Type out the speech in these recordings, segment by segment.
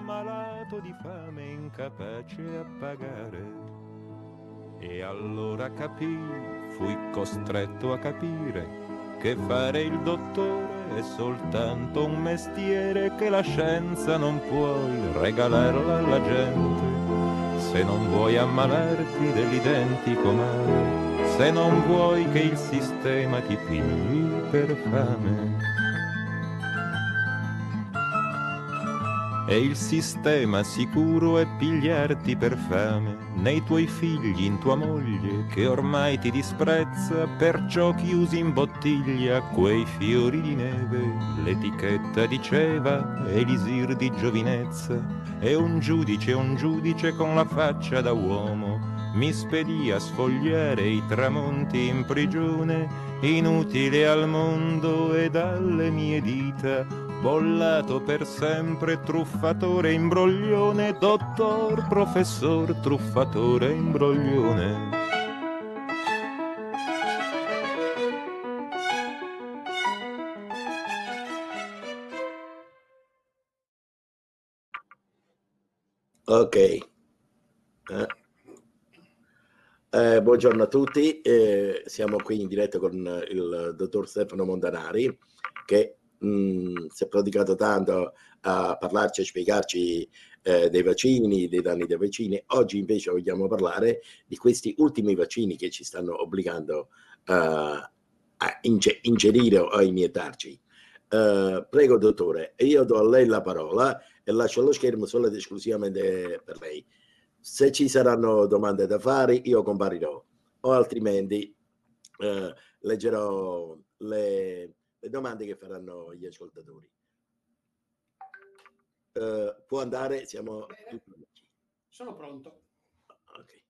ammalato di fame incapace a pagare. E allora capii, fui costretto a capire che fare il dottore è soltanto un mestiere che la scienza non puoi regalarla alla gente. Se non vuoi ammalarti dell'identico male, se non vuoi che il sistema ti pigli per fame. E il sistema sicuro è pigliarti per fame nei tuoi figli, in tua moglie, che ormai ti disprezza, perciò chiusi in bottiglia quei fiori di neve. L'etichetta diceva elisir di giovinezza, e un giudice, un giudice con la faccia da uomo, mi spedì a sfogliare i tramonti in prigione, inutile al mondo ed alle mie dita bollato per sempre, truffatore imbroglione, dottor, professor, truffatore imbroglione. Ok. Eh. Eh, buongiorno a tutti, eh, siamo qui in diretta con il dottor Stefano Montanari che mh, si è prodigato tanto a parlarci e spiegarci eh, dei vaccini, dei danni dei vaccini. Oggi invece vogliamo parlare di questi ultimi vaccini che ci stanno obbligando uh, a inge- ingerire o a iniettarci. Uh, prego, dottore, io do a lei la parola e lascio lo schermo solo ed esclusivamente per lei. Se ci saranno domande da fare, io comparirò, o altrimenti uh, leggerò le, le domande che faranno gli ascoltatori. Uh, può andare, siamo. Sono pronto. Okay.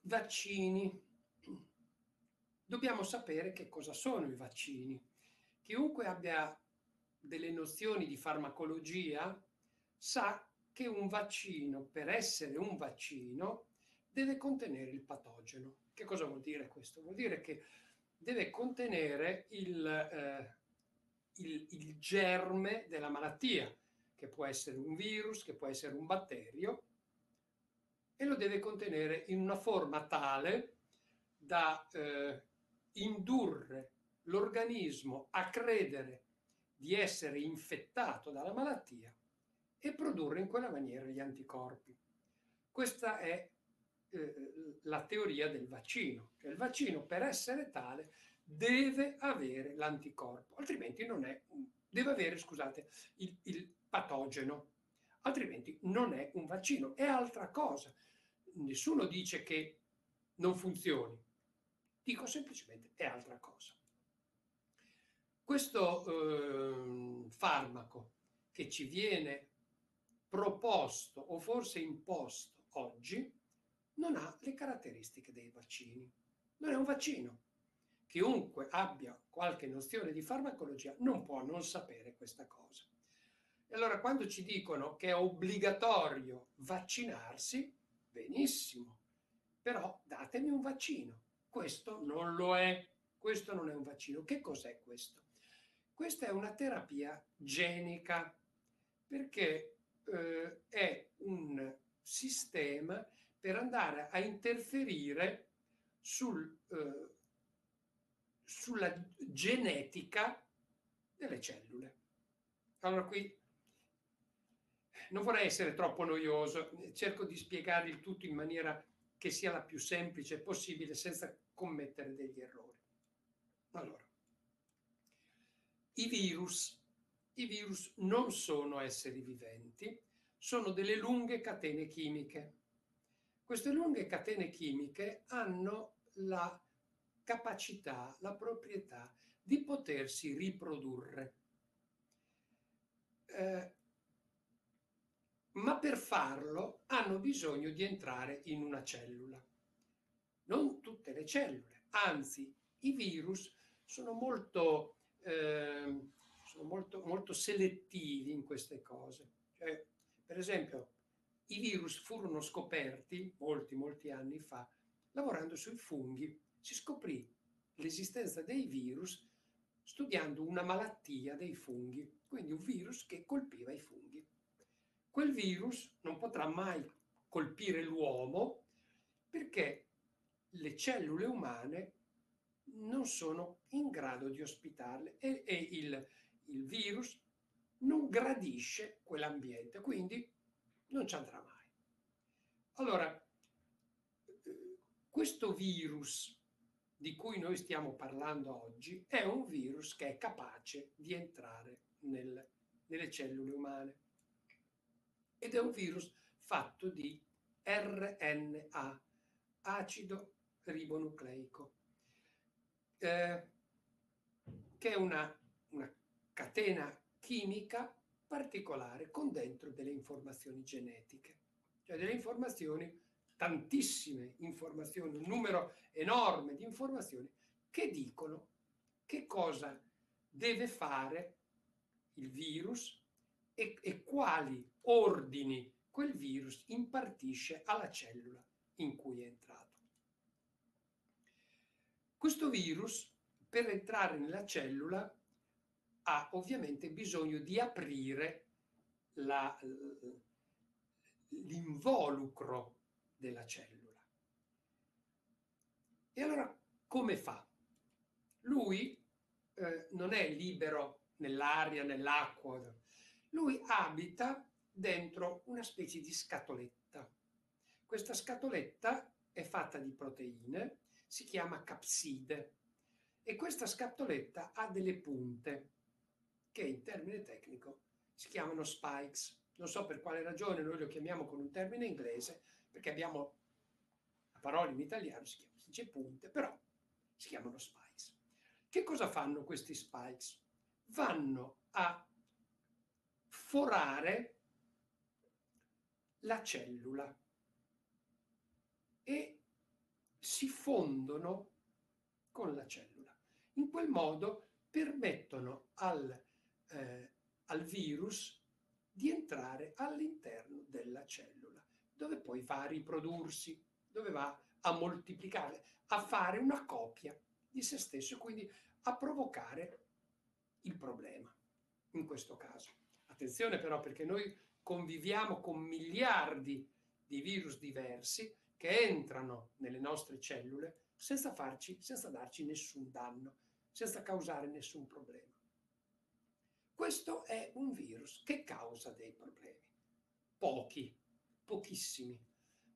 Vaccini. Dobbiamo sapere che cosa sono i vaccini. Chiunque abbia delle nozioni di farmacologia sa che un vaccino, per essere un vaccino, deve contenere il patogeno. Che cosa vuol dire questo? Vuol dire che deve contenere il, eh, il, il germe della malattia, che può essere un virus, che può essere un batterio, e lo deve contenere in una forma tale da eh, indurre l'organismo a credere di essere infettato dalla malattia e produrre in quella maniera gli anticorpi. Questa è eh, la teoria del vaccino, che il vaccino per essere tale deve avere l'anticorpo, altrimenti non è, deve avere, scusate, il, il patogeno, altrimenti non è un vaccino, è altra cosa. Nessuno dice che non funzioni, dico semplicemente è altra cosa. Questo eh, farmaco che ci viene proposto o forse imposto oggi non ha le caratteristiche dei vaccini. Non è un vaccino. Chiunque abbia qualche nozione di farmacologia non può non sapere questa cosa. E allora quando ci dicono che è obbligatorio vaccinarsi, benissimo, però datemi un vaccino. Questo non lo è. Questo non è un vaccino. Che cos'è questo? Questa è una terapia genica perché eh, è un sistema per andare a interferire sul, eh, sulla genetica delle cellule. Allora qui non vorrei essere troppo noioso, cerco di spiegare il tutto in maniera che sia la più semplice possibile senza commettere degli errori. Allora, i virus, i virus non sono esseri viventi, sono delle lunghe catene chimiche queste lunghe catene chimiche hanno la capacità, la proprietà di potersi riprodurre. Eh, ma per farlo hanno bisogno di entrare in una cellula. Non tutte le cellule, anzi i virus sono molto, eh, sono molto, molto selettivi in queste cose. Cioè, per esempio, i virus furono scoperti molti, molti anni fa lavorando sui funghi. Si scoprì l'esistenza dei virus studiando una malattia dei funghi, quindi un virus che colpiva i funghi. Quel virus non potrà mai colpire l'uomo perché le cellule umane non sono in grado di ospitarle e, e il, il virus non gradisce quell'ambiente, quindi non ci andrà mai. Allora, questo virus di cui noi stiamo parlando oggi è un virus che è capace di entrare nel, nelle cellule umane ed è un virus fatto di RNA, acido ribonucleico, eh, che è una, una catena chimica particolare con dentro delle informazioni genetiche, cioè delle informazioni, tantissime informazioni, un numero enorme di informazioni che dicono che cosa deve fare il virus e, e quali ordini quel virus impartisce alla cellula in cui è entrato. Questo virus, per entrare nella cellula, ha ovviamente bisogno di aprire l'involucro della cellula. E allora come fa? Lui eh, non è libero nell'aria, nell'acqua, lui abita dentro una specie di scatoletta. Questa scatoletta è fatta di proteine, si chiama capside e questa scatoletta ha delle punte che in termine tecnico si chiamano spikes. Non so per quale ragione noi lo chiamiamo con un termine inglese, perché abbiamo la parola in italiano, si, chiama, dice punte, però si chiamano spikes. Che cosa fanno questi spikes? Vanno a forare la cellula e si fondono con la cellula. In quel modo permettono al, eh, al virus di entrare all'interno della cellula, dove poi va a riprodursi, dove va a moltiplicare, a fare una copia di se stesso e quindi a provocare il problema, in questo caso. Attenzione però perché noi conviviamo con miliardi di virus diversi che entrano nelle nostre cellule senza, farci, senza darci nessun danno, senza causare nessun problema. Questo è un virus che causa dei problemi. Pochi, pochissimi.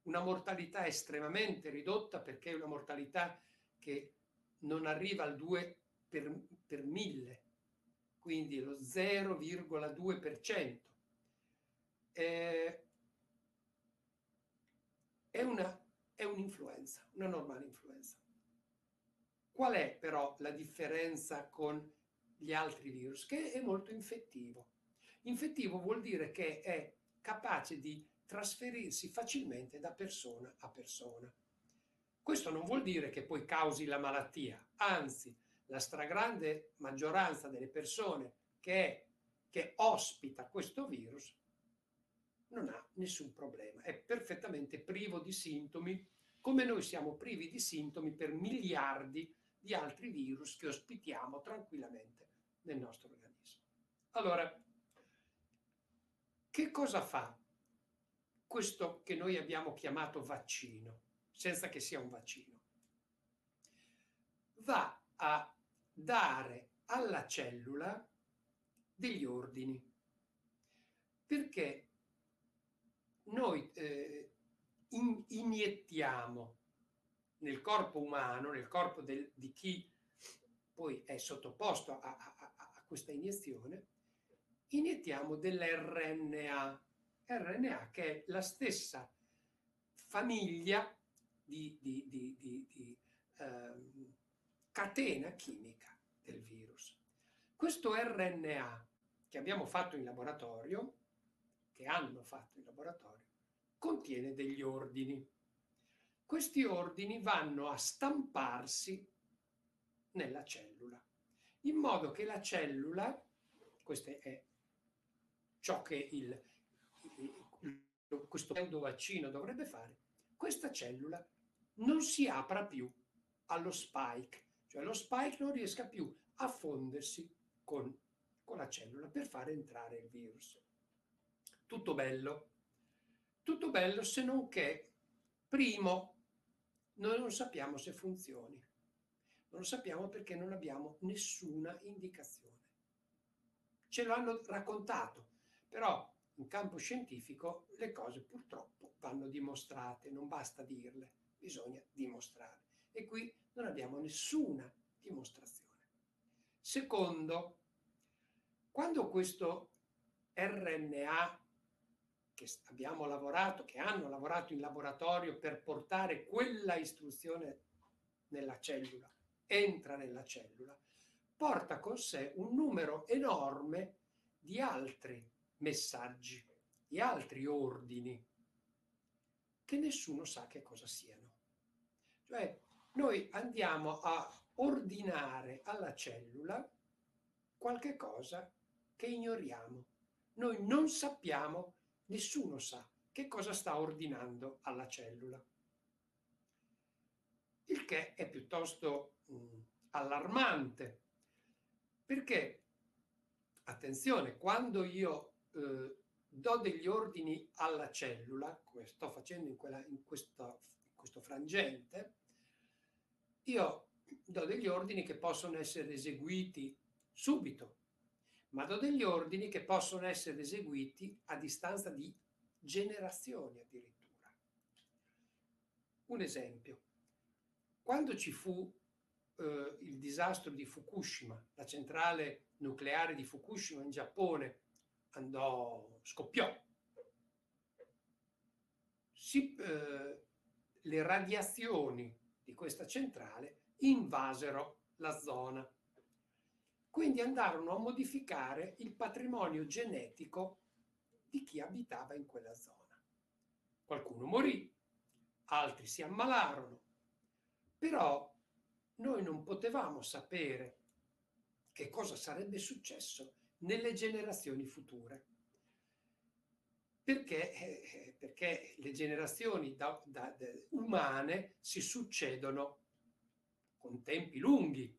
Una mortalità estremamente ridotta perché è una mortalità che non arriva al 2 per, per mille, quindi lo 0,2%. Eh, è, una, è un'influenza, una normale influenza. Qual è però la differenza con gli altri virus? Che è molto infettivo. Infettivo vuol dire che è capace di trasferirsi facilmente da persona a persona. Questo non vuol dire che poi causi la malattia, anzi, la stragrande maggioranza delle persone che, che ospita questo virus non ha nessun problema, è perfettamente privo di sintomi, come noi siamo privi di sintomi per miliardi di altri virus che ospitiamo tranquillamente nel nostro organismo. Allora, che cosa fa questo che noi abbiamo chiamato vaccino, senza che sia un vaccino? Va a dare alla cellula degli ordini, perché noi eh, in, iniettiamo nel corpo umano, nel corpo del, di chi poi è sottoposto a, a, questa iniezione, iniettiamo dell'RNA, RNA che è la stessa famiglia di, di, di, di eh, catena chimica del virus. Questo RNA che abbiamo fatto in laboratorio che hanno fatto in laboratorio, contiene degli ordini. Questi ordini vanno a stamparsi nella cellula, in modo che la cellula, questo è ciò che il, questo pseudovaccino dovrebbe fare, questa cellula non si apra più allo spike, cioè lo spike non riesca più a fondersi con, con la cellula per far entrare il virus. Tutto bello. Tutto bello se non che, primo, noi non sappiamo se funzioni. Non lo sappiamo perché non abbiamo nessuna indicazione. Ce l'hanno raccontato, però in campo scientifico le cose purtroppo vanno dimostrate, non basta dirle, bisogna dimostrare. E qui non abbiamo nessuna dimostrazione. Secondo, quando questo RNA che abbiamo lavorato, che hanno lavorato in laboratorio per portare quella istruzione nella cellula, entra nella cellula, porta con sé un numero enorme di altri messaggi, di altri ordini, che nessuno sa che cosa siano. Cioè, noi andiamo a ordinare alla cellula qualche cosa che ignoriamo. Noi non sappiamo, nessuno sa che cosa sta ordinando alla cellula. Il che è piuttosto mh, allarmante, perché, attenzione, quando io eh, do degli ordini alla cellula, come sto facendo in, quella, in, questo, in questo frangente, io do degli ordini che possono essere eseguiti subito, ma do degli ordini che possono essere eseguiti a distanza di generazioni addirittura. Un esempio, quando ci fu eh, il disastro di Fukushima, la centrale nucleare di Fukushima in Giappone andò, scoppiò, si, eh, le radiazioni di questa centrale invasero la zona. Quindi andarono a modificare il patrimonio genetico di chi abitava in quella zona. Qualcuno morì, altri si ammalarono, però noi non potevamo sapere che cosa sarebbe successo nelle generazioni future perché, eh, perché le generazioni da, da, da, umane si succedono con tempi lunghi.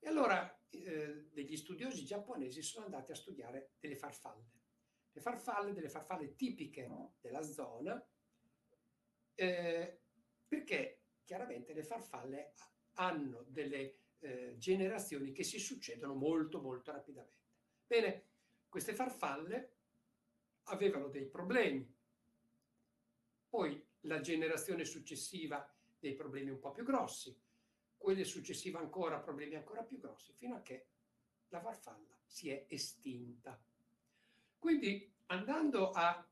E allora eh, degli studiosi giapponesi sono andati a studiare delle farfalle. Le farfalle, delle farfalle tipiche della zona, eh, perché chiaramente le farfalle hanno delle eh, generazioni che si succedono molto molto rapidamente. Bene, queste farfalle avevano dei problemi. Poi la generazione successiva dei problemi un po' più grossi, quelle successive ancora problemi ancora più grossi, fino a che la farfalla si è estinta. Quindi andando a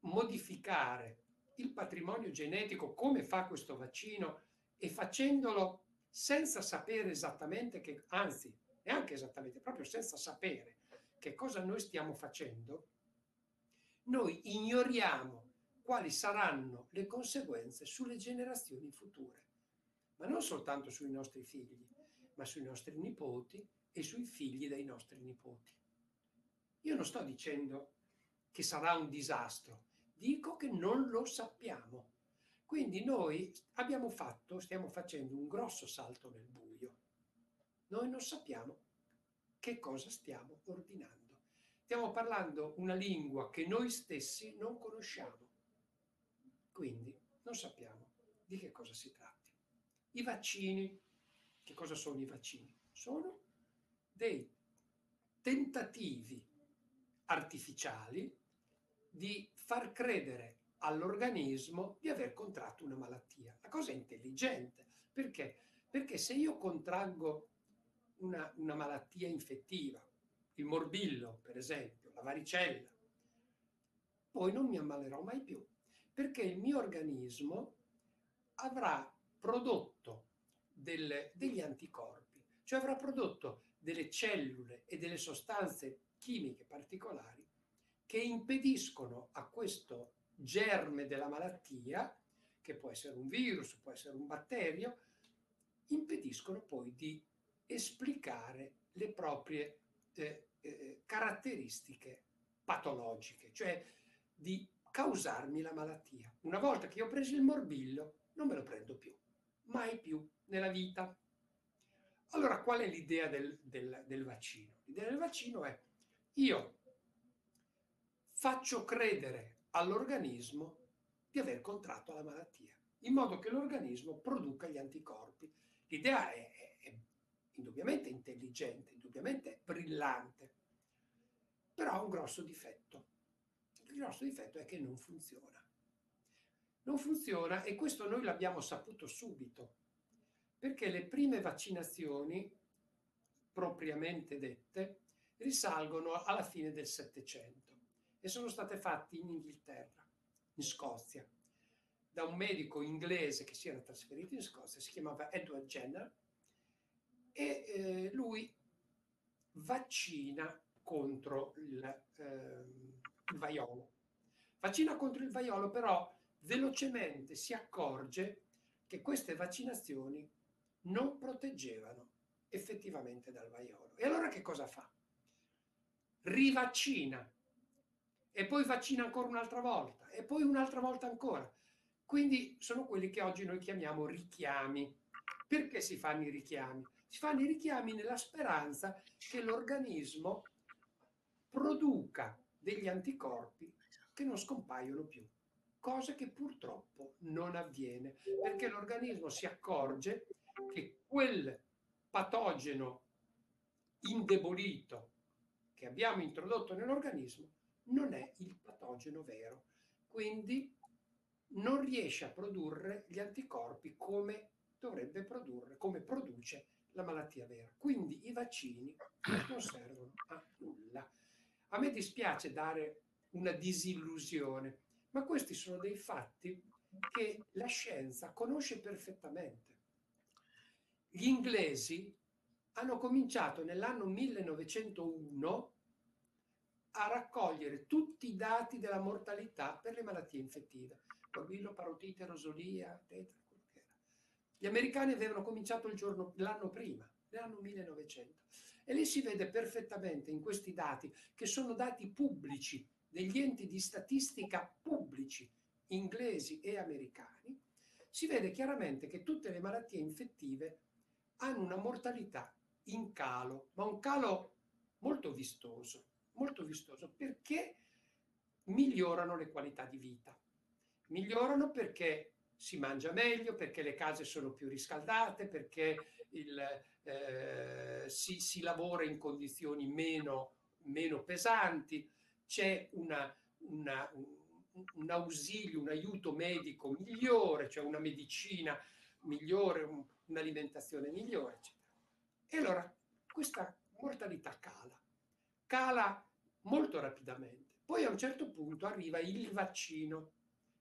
modificare il patrimonio genetico come fa questo vaccino e facendolo senza sapere esattamente che, anzi, neanche esattamente, proprio senza sapere che cosa noi stiamo facendo, noi ignoriamo quali saranno le conseguenze sulle generazioni future, ma non soltanto sui nostri figli, ma sui nostri nipoti e sui figli dei nostri nipoti. Io non sto dicendo che sarà un disastro, dico che non lo sappiamo. Quindi noi abbiamo fatto, stiamo facendo un grosso salto nel buio. Noi non sappiamo che cosa stiamo ordinando. Stiamo parlando una lingua che noi stessi non conosciamo, quindi non sappiamo di che cosa si tratti. I vaccini, che cosa sono i vaccini? Sono dei tentativi artificiali di far credere all'organismo di aver contratto una malattia. La cosa è intelligente. Perché? Perché se io contraggo una, una malattia infettiva, il morbillo, per esempio, la varicella, poi non mi ammalerò mai più, perché il mio organismo avrà prodotto delle, degli anticorpi, cioè avrà prodotto delle cellule e delle sostanze chimiche particolari che impediscono a questo germe della malattia, che può essere un virus, può essere un batterio, impediscono poi di esplicare le proprie eh, eh, caratteristiche patologiche, cioè di causarmi la malattia. Una volta che ho preso il morbillo, non me lo prendo più, mai più nella vita. Allora, qual è l'idea del, del, del vaccino? L'idea del vaccino è io faccio credere all'organismo di aver contratto la malattia, in modo che l'organismo produca gli anticorpi. L'idea è, è, è indubbiamente intelligente, indubbiamente brillante, però ha un grosso difetto. Il grosso difetto è che non funziona. Non funziona e questo noi l'abbiamo saputo subito, perché le prime vaccinazioni, propriamente dette, risalgono alla fine del Settecento e sono state fatte in Inghilterra, in Scozia, da un medico inglese che si era trasferito in Scozia, si chiamava Edward Jenner, e eh, lui vaccina contro il, eh, il vaiolo. Vaccina contro il vaiolo, però velocemente si accorge che queste vaccinazioni non proteggevano effettivamente dal vaiolo. E allora che cosa fa? Rivaccina e poi vaccina ancora un'altra volta e poi un'altra volta ancora. Quindi sono quelli che oggi noi chiamiamo richiami. Perché si fanno i richiami? Si fanno i richiami nella speranza che l'organismo produca degli anticorpi che non scompaiono più, cosa che purtroppo non avviene perché l'organismo si accorge che quel patogeno indebolito che abbiamo introdotto nell'organismo non è il patogeno vero. Quindi non riesce a produrre gli anticorpi come dovrebbe produrre, come produce la malattia vera. Quindi i vaccini non servono a nulla. A me dispiace dare una disillusione, ma questi sono dei fatti che la scienza conosce perfettamente. Gli inglesi hanno cominciato nell'anno 1901 a raccogliere tutti i dati della mortalità per le malattie infettive, morbillo, parotite, rosolia, tetra, quello che era. Gli americani avevano cominciato giorno, l'anno prima, nell'anno 1900. E lì si vede perfettamente in questi dati, che sono dati pubblici, degli enti di statistica pubblici, inglesi e americani, si vede chiaramente che tutte le malattie infettive hanno una mortalità in calo, ma un calo molto vistoso, molto vistoso, perché migliorano le qualità di vita. Migliorano perché si mangia meglio, perché le case sono più riscaldate, perché il, eh, si, si, lavora in condizioni meno, meno pesanti, c'è una, una, un, un, ausilio, un aiuto medico migliore, cioè una medicina migliore, un, un'alimentazione migliore, eccetera. E allora questa mortalità cala, cala molto rapidamente. Poi a un certo punto arriva il vaccino.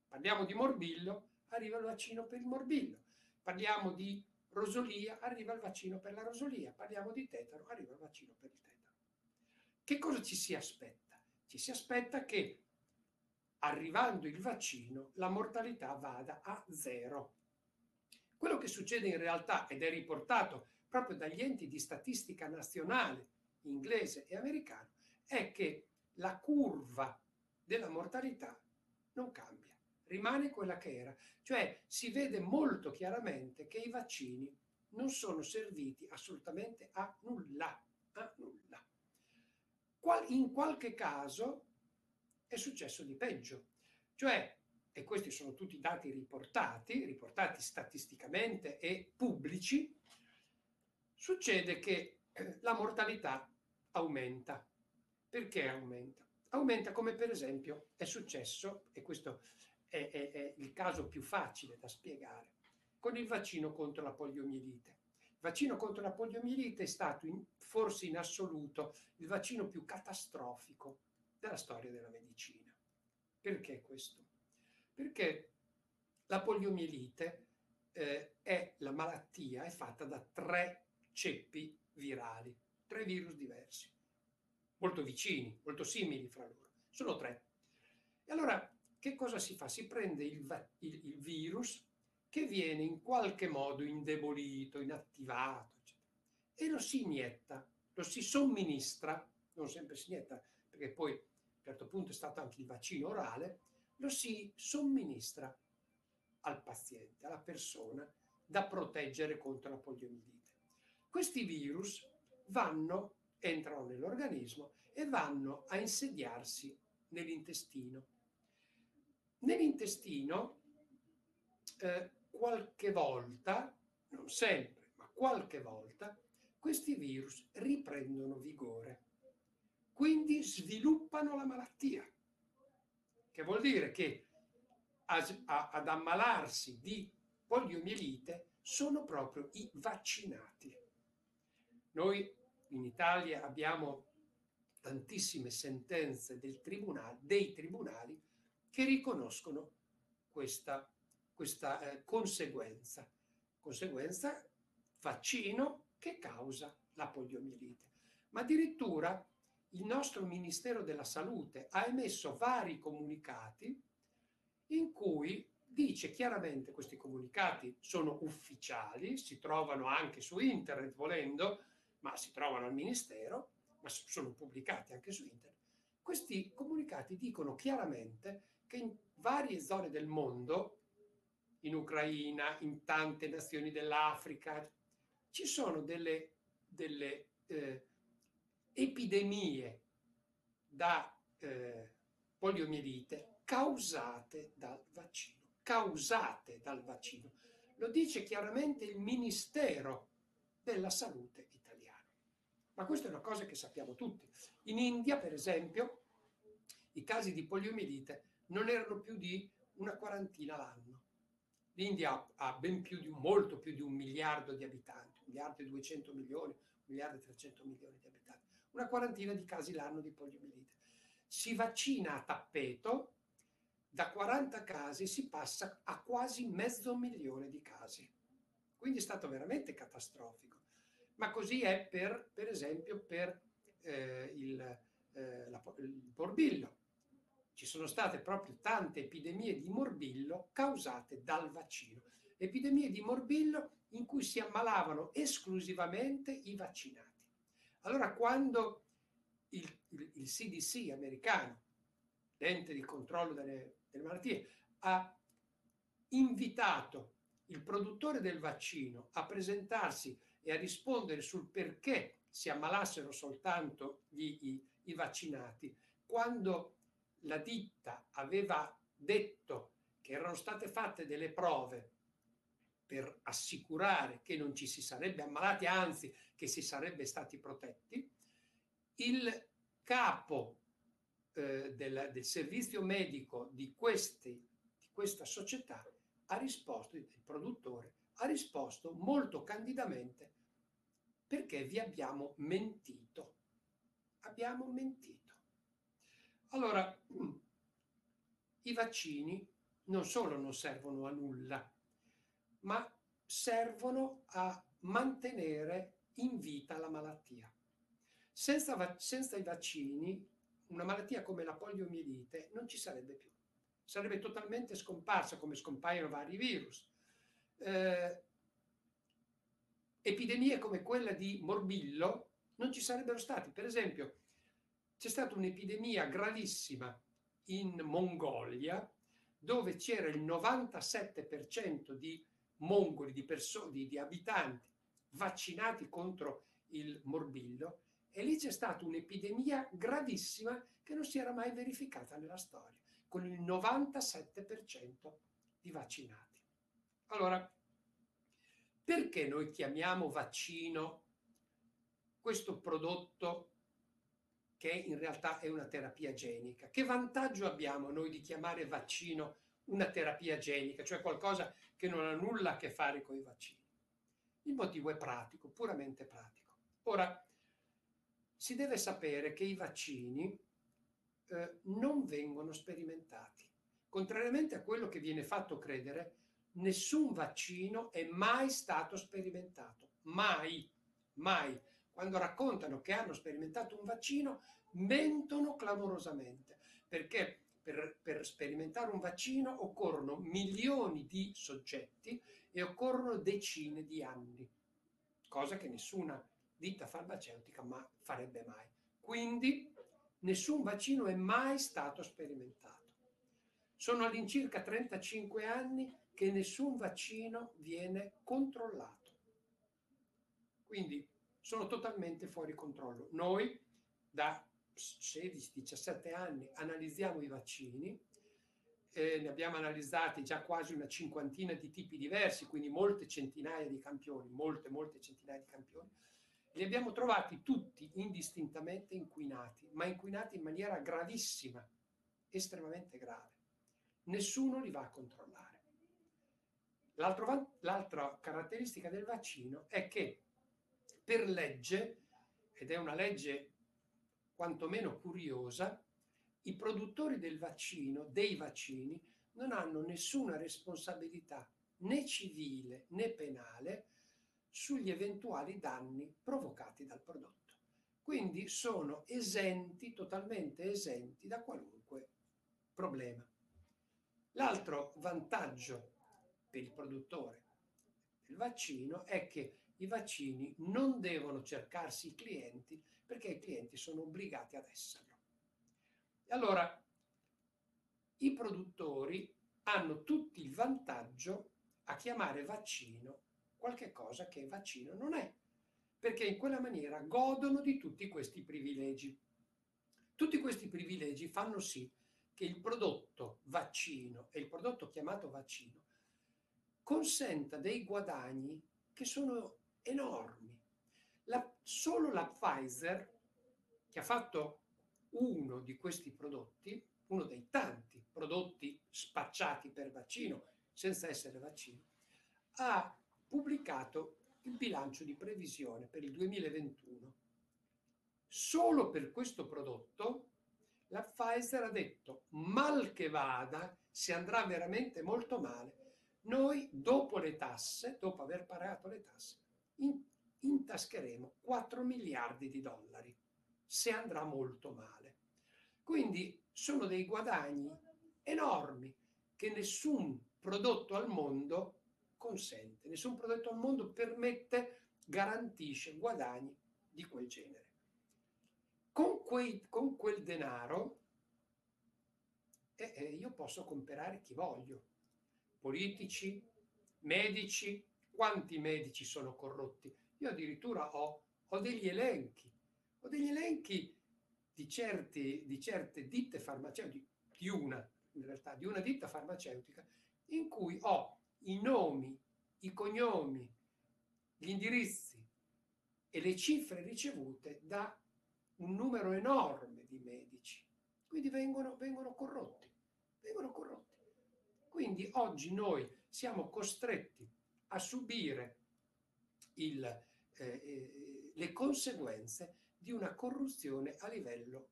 Parliamo di morbillo, arriva il vaccino per il morbillo. Parliamo di rosolia, arriva il vaccino per la rosolia. Parliamo di tetano, arriva il vaccino per il tetano. Che cosa ci si aspetta? Ci si aspetta che arrivando il vaccino la mortalità vada a zero. Quello che succede in realtà, ed è riportato proprio dagli enti di statistica nazionale inglese e americano, è che la curva della mortalità non cambia, rimane quella che era. Cioè si vede molto chiaramente che i vaccini non sono serviti assolutamente a nulla, a nulla. in qualche caso è successo di peggio, cioè e questi sono tutti dati riportati, riportati statisticamente e pubblici, succede che eh, la mortalità aumenta. Perché aumenta? Aumenta come per esempio è successo, e questo è, è, è il caso più facile da spiegare, con il vaccino contro la poliomielite. Il vaccino contro la poliomielite è stato in, forse in assoluto il vaccino più catastrofico della storia della medicina. Perché questo? Perché la poliomielite eh, è la malattia, è fatta da tre ceppi virali, tre virus diversi, molto vicini, molto simili fra loro. Sono tre. E allora che cosa si fa? Si prende il, il, il virus che viene in qualche modo indebolito, inattivato, eccetera, e lo si inietta, lo si somministra, non sempre si inietta, perché poi a un certo punto è stato anche il vaccino orale, lo si somministra al paziente, alla persona, da proteggere contro la poliomielite. Questi virus vanno, entrano nell'organismo e vanno a insediarsi nell'intestino. Nell'intestino eh, qualche volta, non sempre, ma qualche volta, questi virus riprendono vigore. Quindi sviluppano la malattia, che vuol dire che ad ammalarsi di poliomielite sono proprio i vaccinati. Noi in Italia abbiamo tantissime sentenze tribunale, dei tribunali che riconoscono questa, questa eh, conseguenza. Conseguenza vaccino che causa la poliomielite. Ma addirittura il nostro Ministero della Salute ha emesso vari comunicati in cui dice chiaramente questi comunicati sono ufficiali, si trovano anche su internet volendo, ma si trovano al Ministero, ma sono pubblicati anche su internet. Questi comunicati dicono chiaramente che in varie zone del mondo, in Ucraina, in tante nazioni dell'Africa, ci sono delle, delle eh, epidemie da eh, poliomielite causate dal vaccino. Causate dal vaccino. Lo dice chiaramente il Ministero della Salute. Ma questa è una cosa che sappiamo tutti. In India, per esempio, i casi di poliomielite non erano più di una quarantina l'anno. L'India ha ben più di molto più di un miliardo di abitanti, un miliardo e 200 milioni, un miliardo e 300 milioni di abitanti, una quarantina di casi l'anno di poliomielite. Si vaccina a tappeto, da 40 casi si passa a quasi mezzo milione di casi. Quindi è stato veramente catastrofico. Ma così è per, per esempio, per eh, il, eh, la, il morbillo ci sono state proprio tante epidemie di morbillo causate dal vaccino. Epidemie di morbillo in cui si ammalavano esclusivamente i vaccinati. Allora quando il, il, il CDC americano, l'ente di controllo delle, delle malattie, ha invitato il produttore del vaccino a presentarsi e a rispondere sul perché si ammalassero soltanto gli, i, i vaccinati, quando la ditta aveva detto che erano state fatte delle prove per assicurare che non ci si sarebbe ammalati, anzi che si sarebbe stati protetti, il capo eh, del, del, servizio medico di, questi, di questa società ha risposto, il produttore ha risposto molto candidamente perché vi abbiamo mentito. Abbiamo mentito. Allora, i vaccini non solo non servono a nulla, ma servono a mantenere in vita la malattia. Senza, senza, i vaccini, una malattia come la poliomielite non ci sarebbe più. Sarebbe totalmente scomparsa, come scompaiono vari virus. Eh, epidemie come quella di morbillo non ci sarebbero stati. Per esempio, c'è stata un'epidemia gravissima in Mongolia dove c'era il 97% di mongoli, di, perso- di, di abitanti vaccinati contro il morbillo e lì c'è stata un'epidemia gravissima che non si era mai verificata nella storia, con il 97% di vaccinati. Allora, perché noi chiamiamo vaccino questo prodotto che in realtà è una terapia genica. Che vantaggio abbiamo noi di chiamare vaccino una terapia genica, cioè qualcosa che non ha nulla a che fare con i vaccini? Il motivo è pratico, puramente pratico. Ora, si deve sapere che i vaccini eh, non vengono sperimentati. Contrariamente a quello che viene fatto credere, nessun vaccino è mai stato sperimentato. Mai, mai quando raccontano che hanno sperimentato un vaccino, mentono clamorosamente, perché per, per, sperimentare un vaccino occorrono milioni di soggetti e occorrono decine di anni, cosa che nessuna ditta farmaceutica ma farebbe mai. Quindi nessun vaccino è mai stato sperimentato. Sono all'incirca 35 anni che nessun vaccino viene controllato. quindi sono totalmente fuori controllo. Noi da 16-17 anni analizziamo i vaccini, eh, ne abbiamo analizzati già quasi una cinquantina di tipi diversi, quindi molte centinaia di campioni, molte, molte centinaia di campioni. Li abbiamo trovati tutti indistintamente inquinati, ma inquinati in maniera gravissima, estremamente grave. Nessuno li va a controllare. L'altra caratteristica del vaccino è che per legge, ed è una legge quantomeno curiosa, i produttori del vaccino, dei vaccini, non hanno nessuna responsabilità né civile né penale sugli eventuali danni provocati dal prodotto. Quindi sono esenti, totalmente esenti da qualunque problema. L'altro vantaggio per il produttore del vaccino è che i vaccini non devono cercarsi i clienti perché i clienti sono obbligati ad esserlo. E allora i produttori hanno tutti il vantaggio a chiamare vaccino qualche cosa che vaccino non è, perché in quella maniera godono di tutti questi privilegi. Tutti questi privilegi fanno sì che il prodotto vaccino e il prodotto chiamato vaccino consenta dei guadagni che sono enormi. La, solo la Pfizer, che ha fatto uno di questi prodotti, uno dei tanti prodotti spacciati per vaccino senza essere vaccino, ha pubblicato il bilancio di previsione per il 2021. Solo per questo prodotto la Pfizer ha detto mal che vada, se andrà veramente molto male, noi dopo le tasse, dopo aver pagato le tasse, in, intascheremo 4 miliardi di dollari se andrà molto male. Quindi sono dei guadagni enormi che nessun prodotto al mondo consente, nessun prodotto al mondo permette, garantisce guadagni di quel genere. Con, quei, con quel denaro eh, eh, io posso comprare chi voglio, politici, medici, quanti medici sono corrotti? Io addirittura ho, ho degli elenchi, ho degli elenchi di, certi, di certe ditte farmaceutiche, di una in realtà, di una ditta farmaceutica, in cui ho i nomi, i cognomi, gli indirizzi e le cifre ricevute da un numero enorme di medici. Quindi vengono, vengono corrotti, vengono corrotti. Quindi oggi noi siamo costretti a subire il, eh, eh, le conseguenze di una corruzione a livello,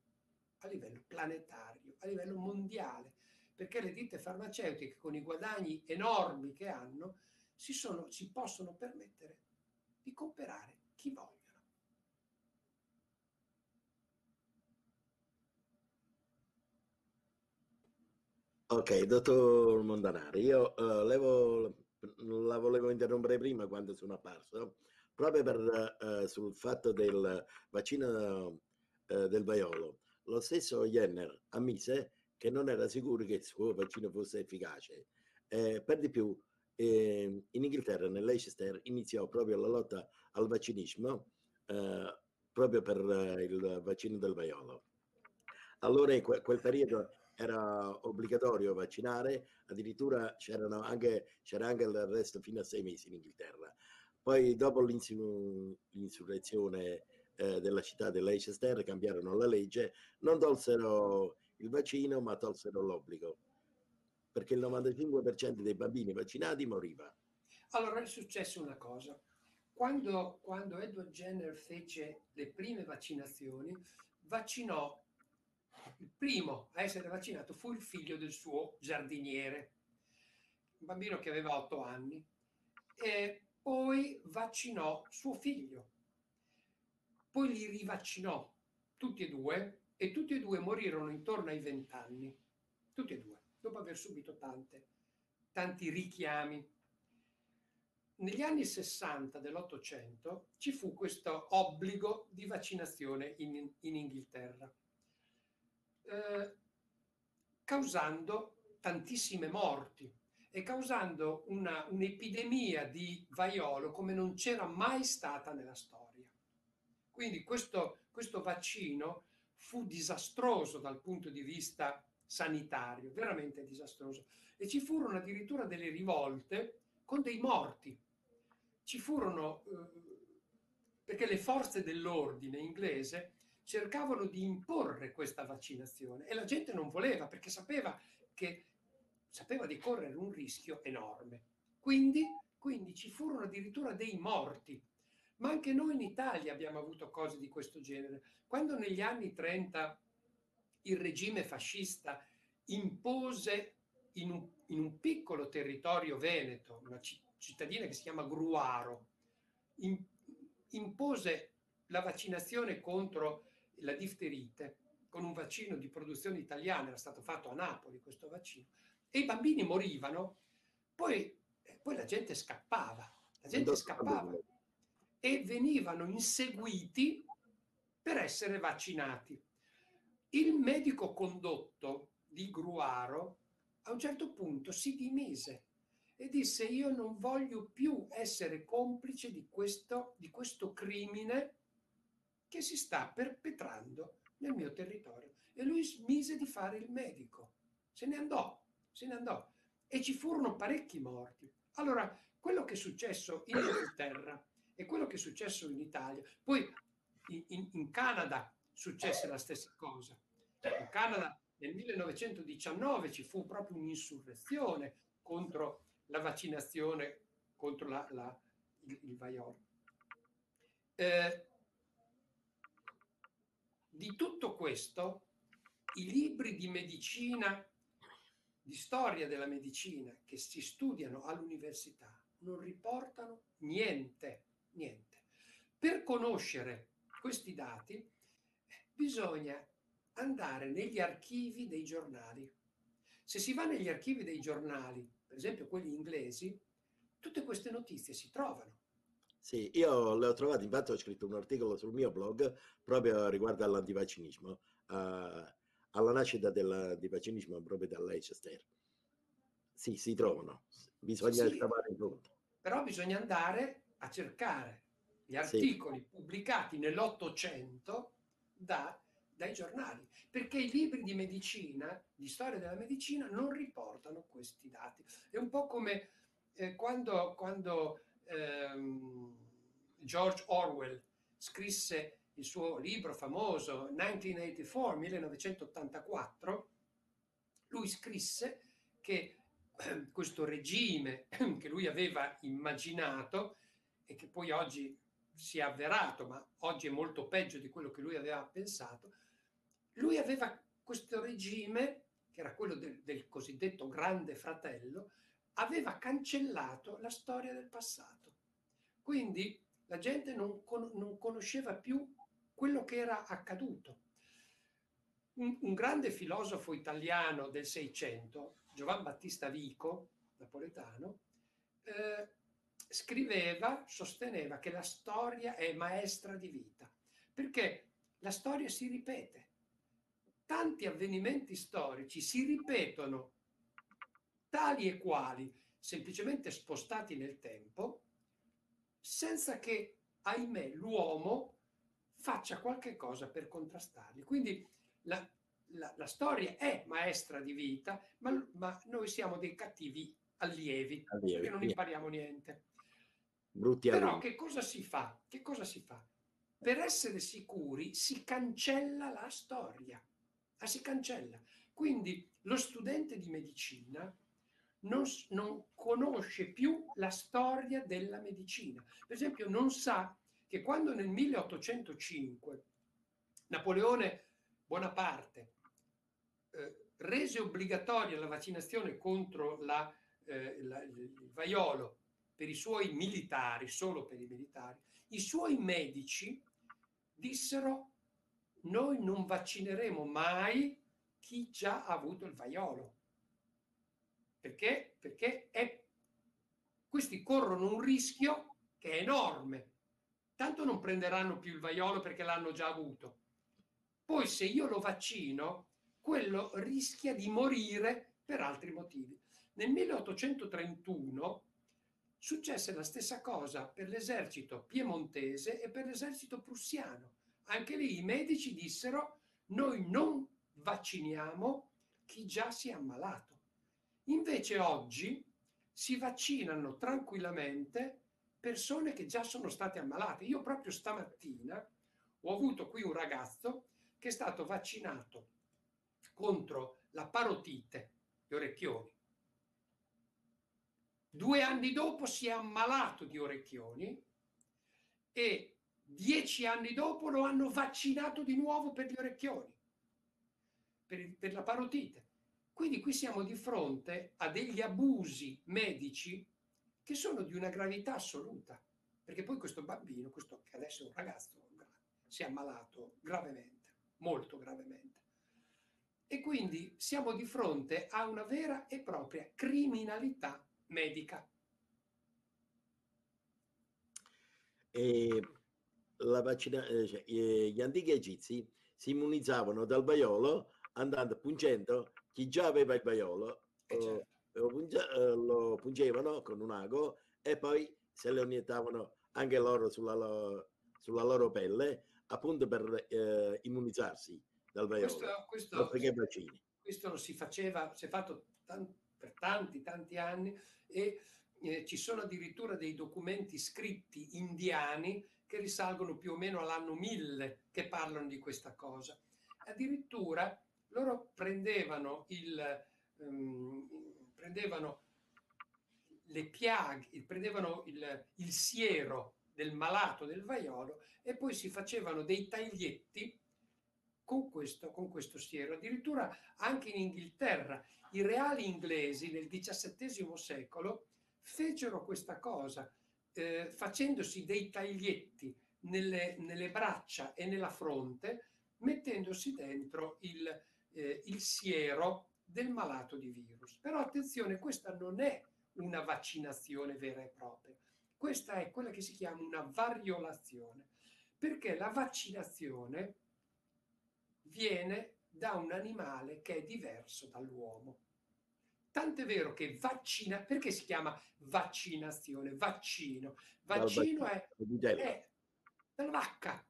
a livello planetario, a livello mondiale, perché le ditte farmaceutiche con i guadagni enormi che hanno si, sono, si possono permettere di comprare chi vogliono. Ok, dottor Mondanari, io uh, levo la volevo interrompere prima quando sono apparso, proprio per, eh, sul fatto del vaccino eh, del vaiolo. Lo stesso Jenner ammise che non era sicuro che il suo vaccino fosse efficace. Eh, per di più, ehm, in Inghilterra, nell'Leicester, iniziò proprio la lotta al vaccinismo eh, proprio per eh, il vaccino del vaiolo. Allora in que- quel periodo era obbligatorio vaccinare, addirittura c'erano anche, c'era anche l'arresto fino a sei mesi in Inghilterra. Poi dopo l'insurrezione eh, della città di Leicester cambiarono la legge, non tolsero il vaccino ma tolsero l'obbligo, perché il 95% dei bambini vaccinati moriva. Allora è successa una cosa. Quando, quando Edward Jenner fece le prime vaccinazioni, vaccinò il primo a essere vaccinato fu il figlio del suo giardiniere, un bambino che aveva otto anni, e poi vaccinò suo figlio, poi li rivaccinò tutti e due e tutti e due morirono intorno ai vent'anni, tutti e due, dopo aver subito tante, tanti richiami. Negli anni 60 dell'Ottocento ci fu questo obbligo di vaccinazione in, in Inghilterra eh, causando tantissime morti. e causando una, un'epidemia di vaiolo come non c'era mai stata nella storia. Quindi questo, questo vaccino fu disastroso dal punto di vista sanitario, veramente disastroso. E ci furono addirittura delle rivolte con dei morti. Ci furono, eh, perché le forze dell'ordine inglese cercavano di imporre questa vaccinazione e la gente non voleva perché sapeva che sapeva di correre un rischio enorme. Quindi, quindi ci furono addirittura dei morti. Ma anche noi in Italia abbiamo avuto cose di questo genere. Quando negli anni 30 il regime fascista impose in un, in un piccolo territorio veneto, una cittadina che si chiama Gruaro, in, impose la vaccinazione contro la difterite con un vaccino di produzione italiana, era stato fatto a Napoli questo vaccino, e i bambini morivano, poi, eh, poi la gente scappava, la gente scappava e venivano inseguiti per essere vaccinati. Il medico condotto di Gruaro a un certo punto si dimise e disse io non voglio più essere complice di questo, di questo crimine che si sta perpetrando nel mio territorio. E lui smise di fare il medico, se ne andò se ne andò e ci furono parecchi morti. Allora, quello che è successo in Inghilterra e quello che è successo in Italia, poi in, in, in Canada successe la stessa cosa. In Canada nel 1919 ci fu proprio un'insurrezione contro la vaccinazione contro la, la, il, il vaiolo. Eh, di tutto questo, i libri di medicina di storia della medicina che si studiano all'università non riportano niente, niente. Per conoscere questi dati bisogna andare negli archivi dei giornali. Se si va negli archivi dei giornali, per esempio quelli inglesi, tutte queste notizie si trovano. Sì, io le ho trovate, infatti ho scritto un articolo sul mio blog proprio riguardo all'antivaccinismo. Uh, alla nascita dell'antivaccinismo proprio da Leicester. Sì, si trovano, bisogna sì, scavare in fondo. Però bisogna andare a cercare gli articoli sì. pubblicati nell'Ottocento da, dai giornali, perché i libri di medicina, di storia della medicina, non riportano questi dati. È un po' come eh, quando, quando ehm, George Orwell scrisse il suo libro famoso 1984, 1984, lui scrisse che eh, questo regime che lui aveva immaginato e che poi oggi si è avverato, ma oggi è molto peggio di quello che lui aveva pensato, lui aveva questo regime, che era quello del, del cosiddetto grande fratello, aveva cancellato la storia del passato. Quindi la gente non, con, non conosceva più quello che era accaduto. Un, un grande filosofo italiano del Seicento, Giovan Battista Vico, napoletano, eh, scriveva, sosteneva che la storia è maestra di vita, perché la storia si ripete. Tanti avvenimenti storici si ripetono tali e quali, semplicemente spostati nel tempo, senza che, ahimè, l'uomo faccia qualche cosa per contrastarli. Quindi la, la, la storia è maestra di vita, ma, ma, noi siamo dei cattivi allievi, allievi perché non impariamo niente. Brutti Però che cosa si fa? Che cosa si fa? Per essere sicuri si cancella la storia, la si cancella. Quindi lo studente di medicina non, non, conosce più la storia della medicina. Per esempio, non sa che quando nel 1805 Napoleone Bonaparte eh, rese obbligatoria la vaccinazione contro la, eh, la, il vaiolo per i suoi militari, solo per i militari, i suoi medici dissero noi non vaccineremo mai chi già ha avuto il vaiolo. Perché? Perché è, questi corrono un rischio che è enorme tanto non prenderanno più il vaiolo perché l'hanno già avuto. Poi se io lo vaccino, quello rischia di morire per altri motivi. Nel 1831 successe la stessa cosa per l'esercito piemontese e per l'esercito prussiano. Anche lì i medici dissero noi non vacciniamo chi già si è ammalato. Invece oggi si vaccinano tranquillamente persone che già sono state ammalate. Io proprio stamattina ho avuto qui un ragazzo che è stato vaccinato contro la parotite, gli orecchioni. Due anni dopo si è ammalato di orecchioni e dieci anni dopo lo hanno vaccinato di nuovo per gli orecchioni, per, per la parotite. Quindi qui siamo di fronte a degli abusi medici che sono di una gravità assoluta, perché poi questo bambino, questo che adesso è un ragazzo, si è ammalato gravemente, molto gravemente. E quindi siamo di fronte a una vera e propria criminalità medica. E vaccina, eh, cioè, gli antichi egizi si immunizzavano dal vaiolo andando pungendo chi già aveva il vaiolo Eh, certo. lo, punge- eh, lo pungevano con un ago e poi se lo iniettavano anche loro sulla, lo- sulla loro pelle appunto per eh, immunizzarsi dal vaiolo. Questo, questo, vaccini. questo lo si faceva, si è fatto tan- per tanti, tanti anni e eh, ci sono addirittura dei documenti scritti indiani che risalgono più o meno all'anno 1000 che parlano di questa cosa. Addirittura loro prendevano il, ehm, prendevano le piaghe, prendevano il, il siero del malato del vaiolo e poi si facevano dei taglietti con questo, con questo siero. Addirittura anche in Inghilterra i reali inglesi nel XVII secolo fecero questa cosa, eh, facendosi dei taglietti nelle, nelle braccia e nella fronte, mettendosi dentro il, eh, il siero del malato di virus. Però attenzione, questa non è una vaccinazione vera e propria, questa è quella che si chiama una variolazione, perché la vaccinazione viene da un animale che è diverso dall'uomo. Tant'è vero che vaccina, perché si chiama vaccinazione? Vaccino. Vaccino è, è dalla vacca.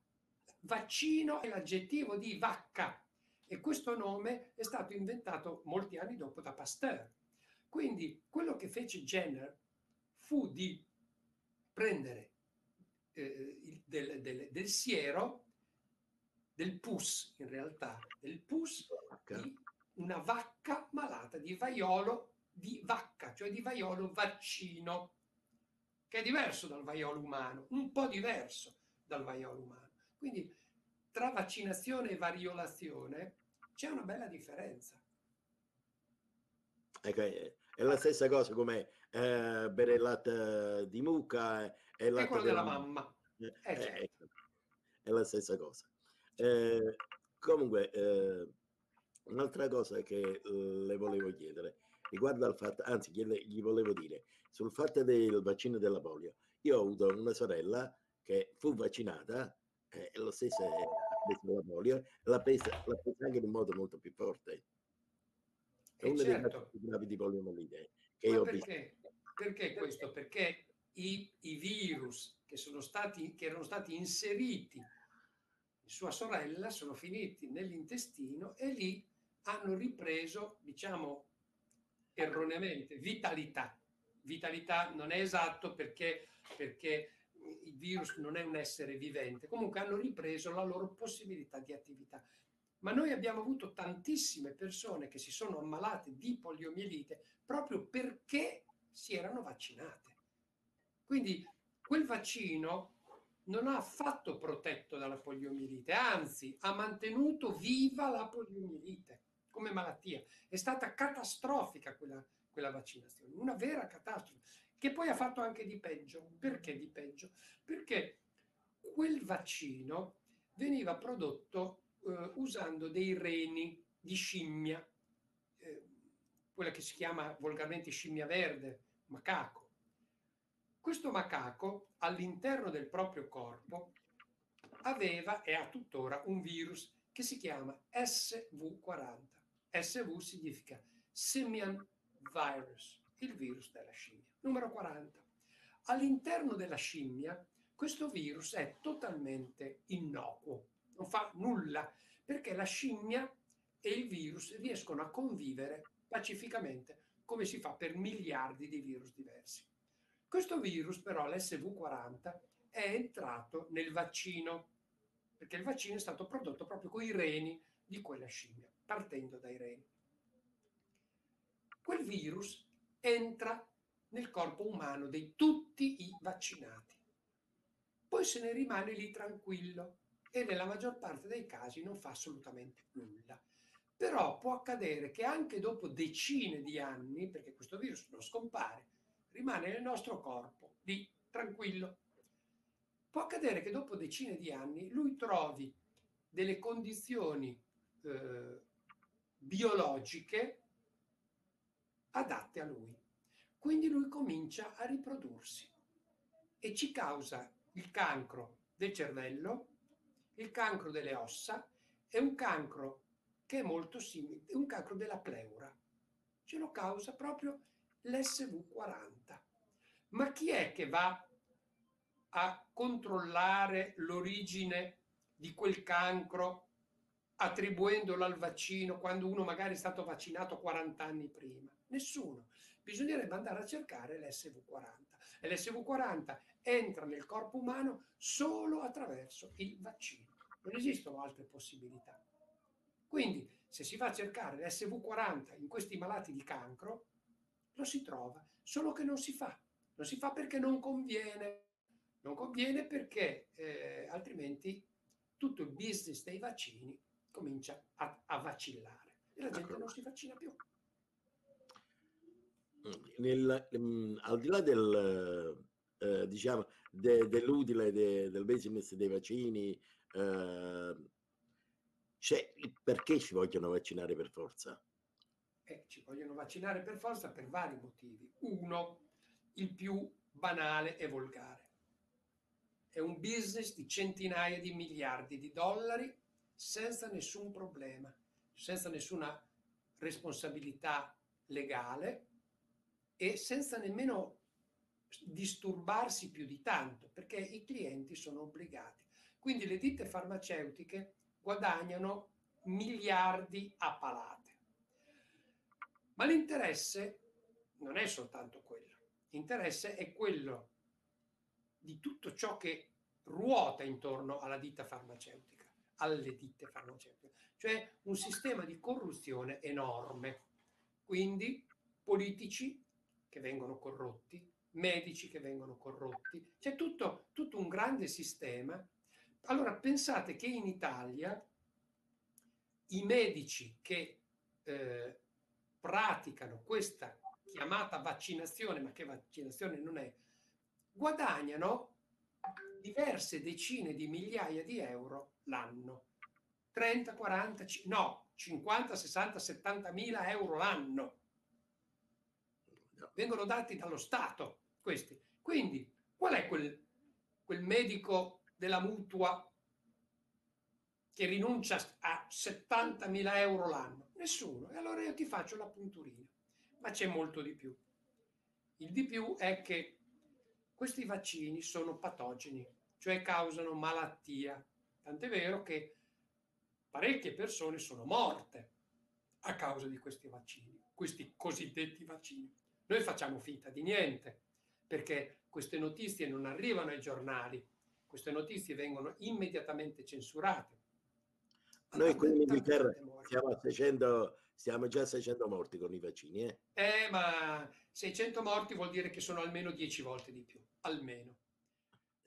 Vaccino è l'aggettivo di vacca e questo nome è stato inventato molti anni dopo da Pasteur. Quindi quello che fece Jenner fu di prendere eh, del, del- del siero, del pus in realtà, del pus di una vacca malata di vaiolo di vacca, cioè di vaiolo vaccino, che è diverso dal vaiolo umano, un po' diverso dal vaiolo umano. Quindi tra vaccinazione e variolazione c'è una bella differenza. Ecco, è la stessa cosa come eh, bere il latte di mucca e il È latte quello della mamma. Eh, Eh, eh, certo. ecco, è la stessa cosa. Eh, comunque, eh, un'altra cosa che eh, le volevo chiedere riguarda il fatto, anzi, gli, volevo dire sul fatto del vaccino della polio. Io ho avuto una sorella che fu vaccinata eh, e lo stesso è- ha preso la polio, l'ha presa, l'ha presa anche in un modo molto più forte. È Eh, dei certo. casi più gravi di poliomielite che Ma io ho visto. perché? Perché questo? Perché i, i virus che, sono stati, che erano stati inseriti in sua sorella sono finiti nell'intestino e lì hanno ripreso, diciamo erroneamente, vitalità. Vitalità non è esatto perché, perché il virus non è un essere vivente, comunque hanno ripreso la loro possibilità di attività. Ma noi abbiamo avuto tantissime persone che si sono ammalate di poliomielite proprio perché si erano vaccinate. Quindi quel vaccino non ha affatto protetto dalla poliomielite, anzi ha mantenuto viva la poliomielite come malattia. È stata catastrofica quella, quella vaccinazione, una vera catastrofe, che poi ha fatto anche di peggio. Perché di peggio? Perché quel vaccino veniva prodotto eh, usando dei reni di scimmia, eh, quella che si chiama volgarmente scimmia verde, macaco. Questo macaco all'interno del proprio corpo aveva e ha tuttora un virus che si chiama SV40. SV significa Simian virus, il virus della scimmia. Numero 40. All'interno della scimmia questo virus è totalmente innocuo, non fa nulla perché la scimmia e il virus riescono a convivere pacificamente come si fa per miliardi di virus diversi. Questo virus però, l'SV40, è entrato nel vaccino, perché il vaccino è stato prodotto proprio con i reni di quella scimmia, partendo dai reni. Quel virus entra nel corpo umano di tutti i vaccinati. Poi se ne rimane lì tranquillo e nella maggior parte dei casi non fa assolutamente nulla. Però può accadere che anche dopo decine di anni, perché questo virus non scompare, rimane nel nostro corpo, lì, tranquillo. Può accadere che dopo decine di anni lui trovi delle condizioni eh, biologiche adatte a lui. Quindi lui comincia a riprodursi e ci causa il cancro del cervello, il cancro delle ossa e un cancro che è molto simile, un cancro della pleura. Ce lo causa proprio l'SV40. Ma chi è che va a controllare l'origine di quel cancro attribuendolo al vaccino quando uno magari è stato vaccinato 40 anni prima? Nessuno. Bisognerebbe andare a cercare l'SV40 e l'SV40 entra nel corpo umano solo attraverso il vaccino. Non esistono altre possibilità. Quindi, se si va a cercare l'SV40 in questi malati di cancro, lo si trova, solo che non si fa. Non si fa perché non conviene. Non conviene perché eh, altrimenti tutto il business dei vaccini comincia a, a vacillare e la gente non si vaccina più. Nel, um, al di là del, eh, diciamo, de, dell'utile de, del business dei vaccini, eh, perché ci vogliono vaccinare per forza? Eh, ci vogliono vaccinare per forza per vari motivi. Uno, il più banale e volgare. È un business di centinaia di miliardi di dollari senza nessun problema, senza nessuna responsabilità legale e senza nemmeno disturbarsi più di tanto, perché i clienti sono obbligati. Quindi le ditte farmaceutiche guadagnano miliardi a palate. Ma l'interesse non è soltanto quello, l'interesse è quello di tutto ciò che ruota intorno alla ditta farmaceutica, alle ditte farmaceutiche, cioè un sistema di corruzione enorme. Quindi politici che vengono corrotti, medici che vengono corrotti, c'è tutto, tutto un grande sistema. Allora pensate che in Italia i medici che eh, praticano questa chiamata vaccinazione, ma che vaccinazione non è, guadagnano diverse decine di migliaia di euro l'anno. 30, 40, no, 50, 60, 70 mila euro l'anno vengono dati dallo Stato questi. Quindi, qual è quel, quel medico della mutua che rinuncia a 70.000 euro l'anno? Nessuno. E allora io ti faccio la punturina. Ma c'è molto di più. Il di più è che questi vaccini sono patogeni, cioè causano malattia. Tant'è vero che parecchie persone sono morte a causa di questi vaccini, questi cosiddetti vaccini. Noi facciamo finta di niente, perché queste notizie non arrivano ai giornali, queste notizie vengono immediatamente censurate. Noi qui in Inghilterra siamo, a 600, siamo già a 600 morti con i vaccini. Eh? eh, ma 600 morti vuol dire che sono almeno 10 volte di più, almeno.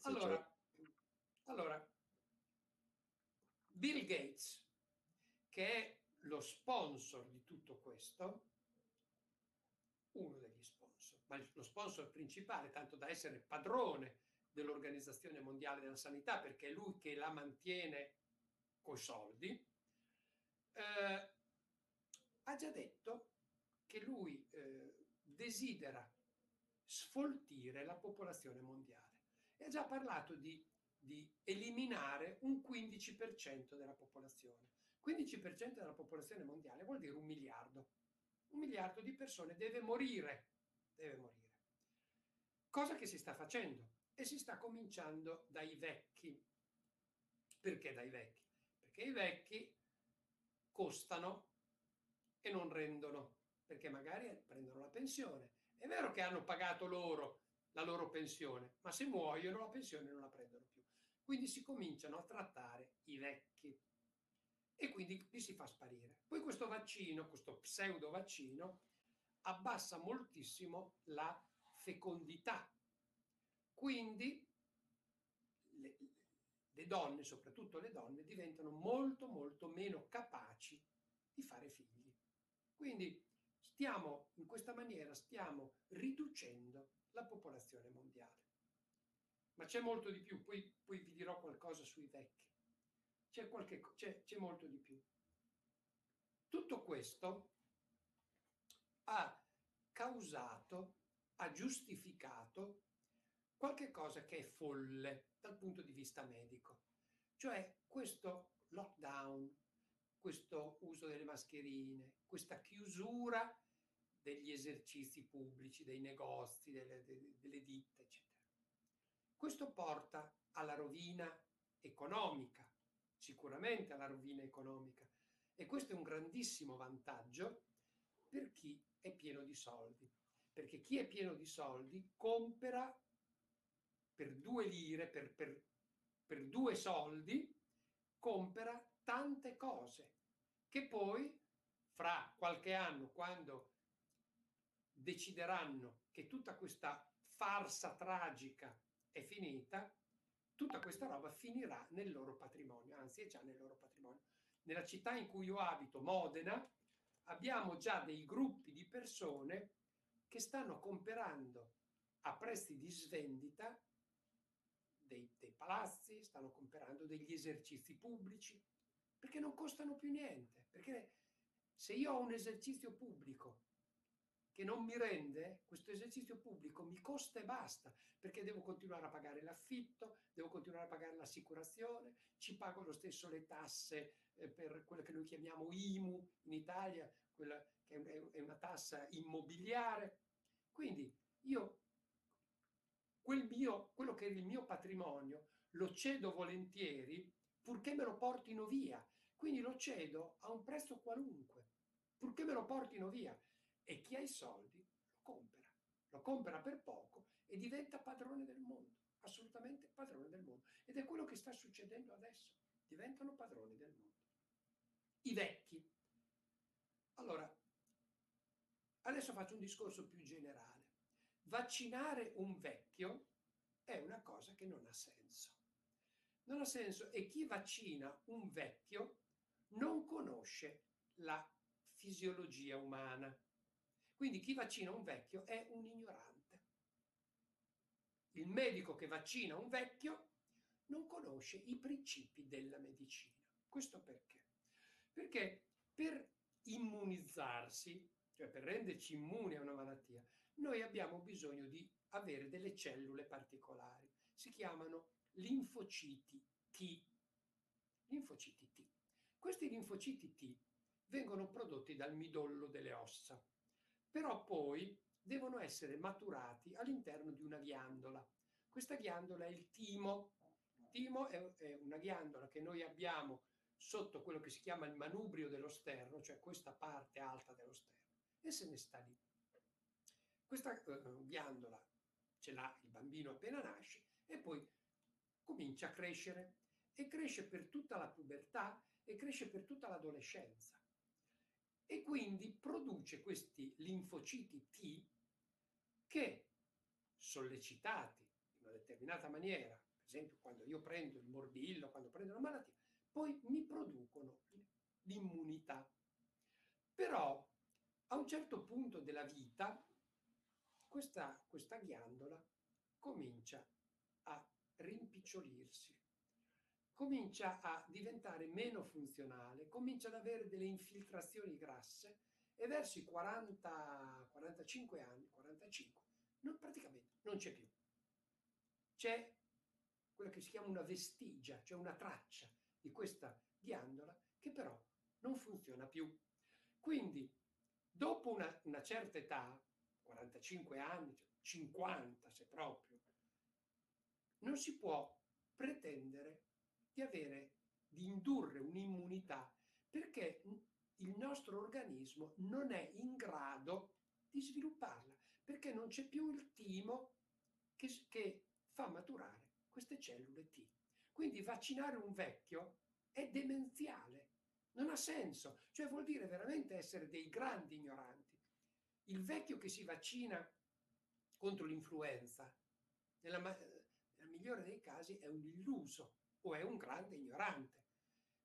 Allora, allora, Bill Gates, che è lo sponsor di tutto questo, uno degli sponsor, ma lo sponsor principale, tanto da essere padrone dell'Organizzazione Mondiale della Sanità, perché è lui che la mantiene coi soldi, eh, ha già detto che lui eh, desidera sfoltire la popolazione mondiale e ha già parlato di, di eliminare un 15% della popolazione. 15% della popolazione mondiale vuol dire un miliardo un miliardo di persone deve morire, deve morire. Cosa che si sta facendo e si sta cominciando dai vecchi. Perché dai vecchi? Perché i vecchi costano e non rendono, perché magari prendono la pensione. È vero che hanno pagato loro la loro pensione, ma se muoiono la pensione non la prendono più. Quindi si cominciano a trattare i vecchi e quindi li si fa sparire. Poi questo vaccino, questo pseudo vaccino, abbassa moltissimo la fecondità. Quindi le, le donne, soprattutto le donne, diventano molto molto meno capaci di fare figli. Quindi stiamo, in questa maniera, stiamo riducendo la popolazione mondiale. Ma c'è molto di più, poi, poi vi dirò qualcosa sui vecchi. C'è, qualche, c'è, c'è molto di più. Tutto questo ha causato, ha giustificato qualche cosa che è folle dal punto di vista medico, cioè questo lockdown, questo uso delle mascherine, questa chiusura degli esercizi pubblici, dei negozi, delle, delle, ditte, eccetera. Questo porta alla rovina economica, sicuramente alla rovina economica, e questo è un grandissimo vantaggio per chi è pieno di soldi, perché chi è pieno di soldi compra per due lire, per, per, per due soldi, compra tante cose che poi fra qualche anno, quando decideranno che tutta questa farsa tragica è finita, tutta questa roba finirà nel loro patrimonio, anzi è già nel loro patrimonio. Nella città in cui io abito, Modena, abbiamo già dei gruppi di persone che stanno comprando a prezzi di svendita dei, dei palazzi, stanno comprando degli esercizi pubblici, perché non costano più niente. Perché se io ho un esercizio pubblico che non mi rende, questo esercizio pubblico mi costa e basta, perché devo continuare a pagare l'affitto, devo continuare a pagare l'assicurazione, ci pago lo stesso le tasse eh, per quella che noi chiamiamo IMU in Italia, quella che è una tassa immobiliare. Quindi io quel mio, quello che è il mio patrimonio lo cedo volentieri purché me lo portino via. Quindi lo cedo a un prezzo qualunque, purché me lo portino via. E chi ha i soldi lo compra, lo compra per poco e diventa padrone del mondo, assolutamente padrone del mondo. Ed è quello che sta succedendo adesso, diventano padroni del mondo. I vecchi. Allora, adesso faccio un discorso più generale vaccinare un vecchio è una cosa che non ha senso. Non ha senso e chi vaccina un vecchio non conosce la fisiologia umana. Quindi chi vaccina un vecchio è un ignorante. Il medico che vaccina un vecchio non conosce i principi della medicina. Questo perché? Perché per immunizzarsi, cioè per renderci immuni a una malattia, noi abbiamo bisogno di avere delle cellule particolari. Si chiamano linfociti T. Linfociti T. Questi linfociti T vengono prodotti dal midollo delle ossa, però poi devono essere maturati all'interno di una ghiandola. Questa ghiandola è il timo. Il timo è, è una ghiandola che noi abbiamo sotto quello che si chiama il manubrio dello sterno, cioè questa parte alta dello sterno, e se ne sta lì. Questa uh, ghiandola ce l'ha il bambino appena nasce e poi comincia a crescere e cresce per tutta la pubertà e cresce per tutta l'adolescenza. E quindi produce questi linfociti T che, sollecitati in una determinata maniera, per esempio quando io prendo il morbillo, quando prendo una malattia, poi mi producono l'immunità. Però a un certo punto della vita questa, questa ghiandola comincia a rimpicciolirsi, comincia a diventare meno funzionale, comincia ad avere delle infiltrazioni grasse e verso i 40, 45 anni, 45, non, praticamente non c'è più. C'è quella che si chiama una vestigia, cioè una traccia di questa ghiandola che però non funziona più. Quindi Dopo una, una certa età, 45 anni, 50 se proprio, non si può pretendere di avere, di indurre un'immunità perché il nostro organismo non è in grado di svilupparla, perché non c'è più il timo che, che fa maturare queste cellule T. Quindi vaccinare un vecchio è demenziale, non ha senso, cioè vuol dire veramente essere dei grandi ignoranti. Il vecchio che si vaccina contro l'influenza, nella, nel migliore dei casi, è un illuso o è un grande ignorante.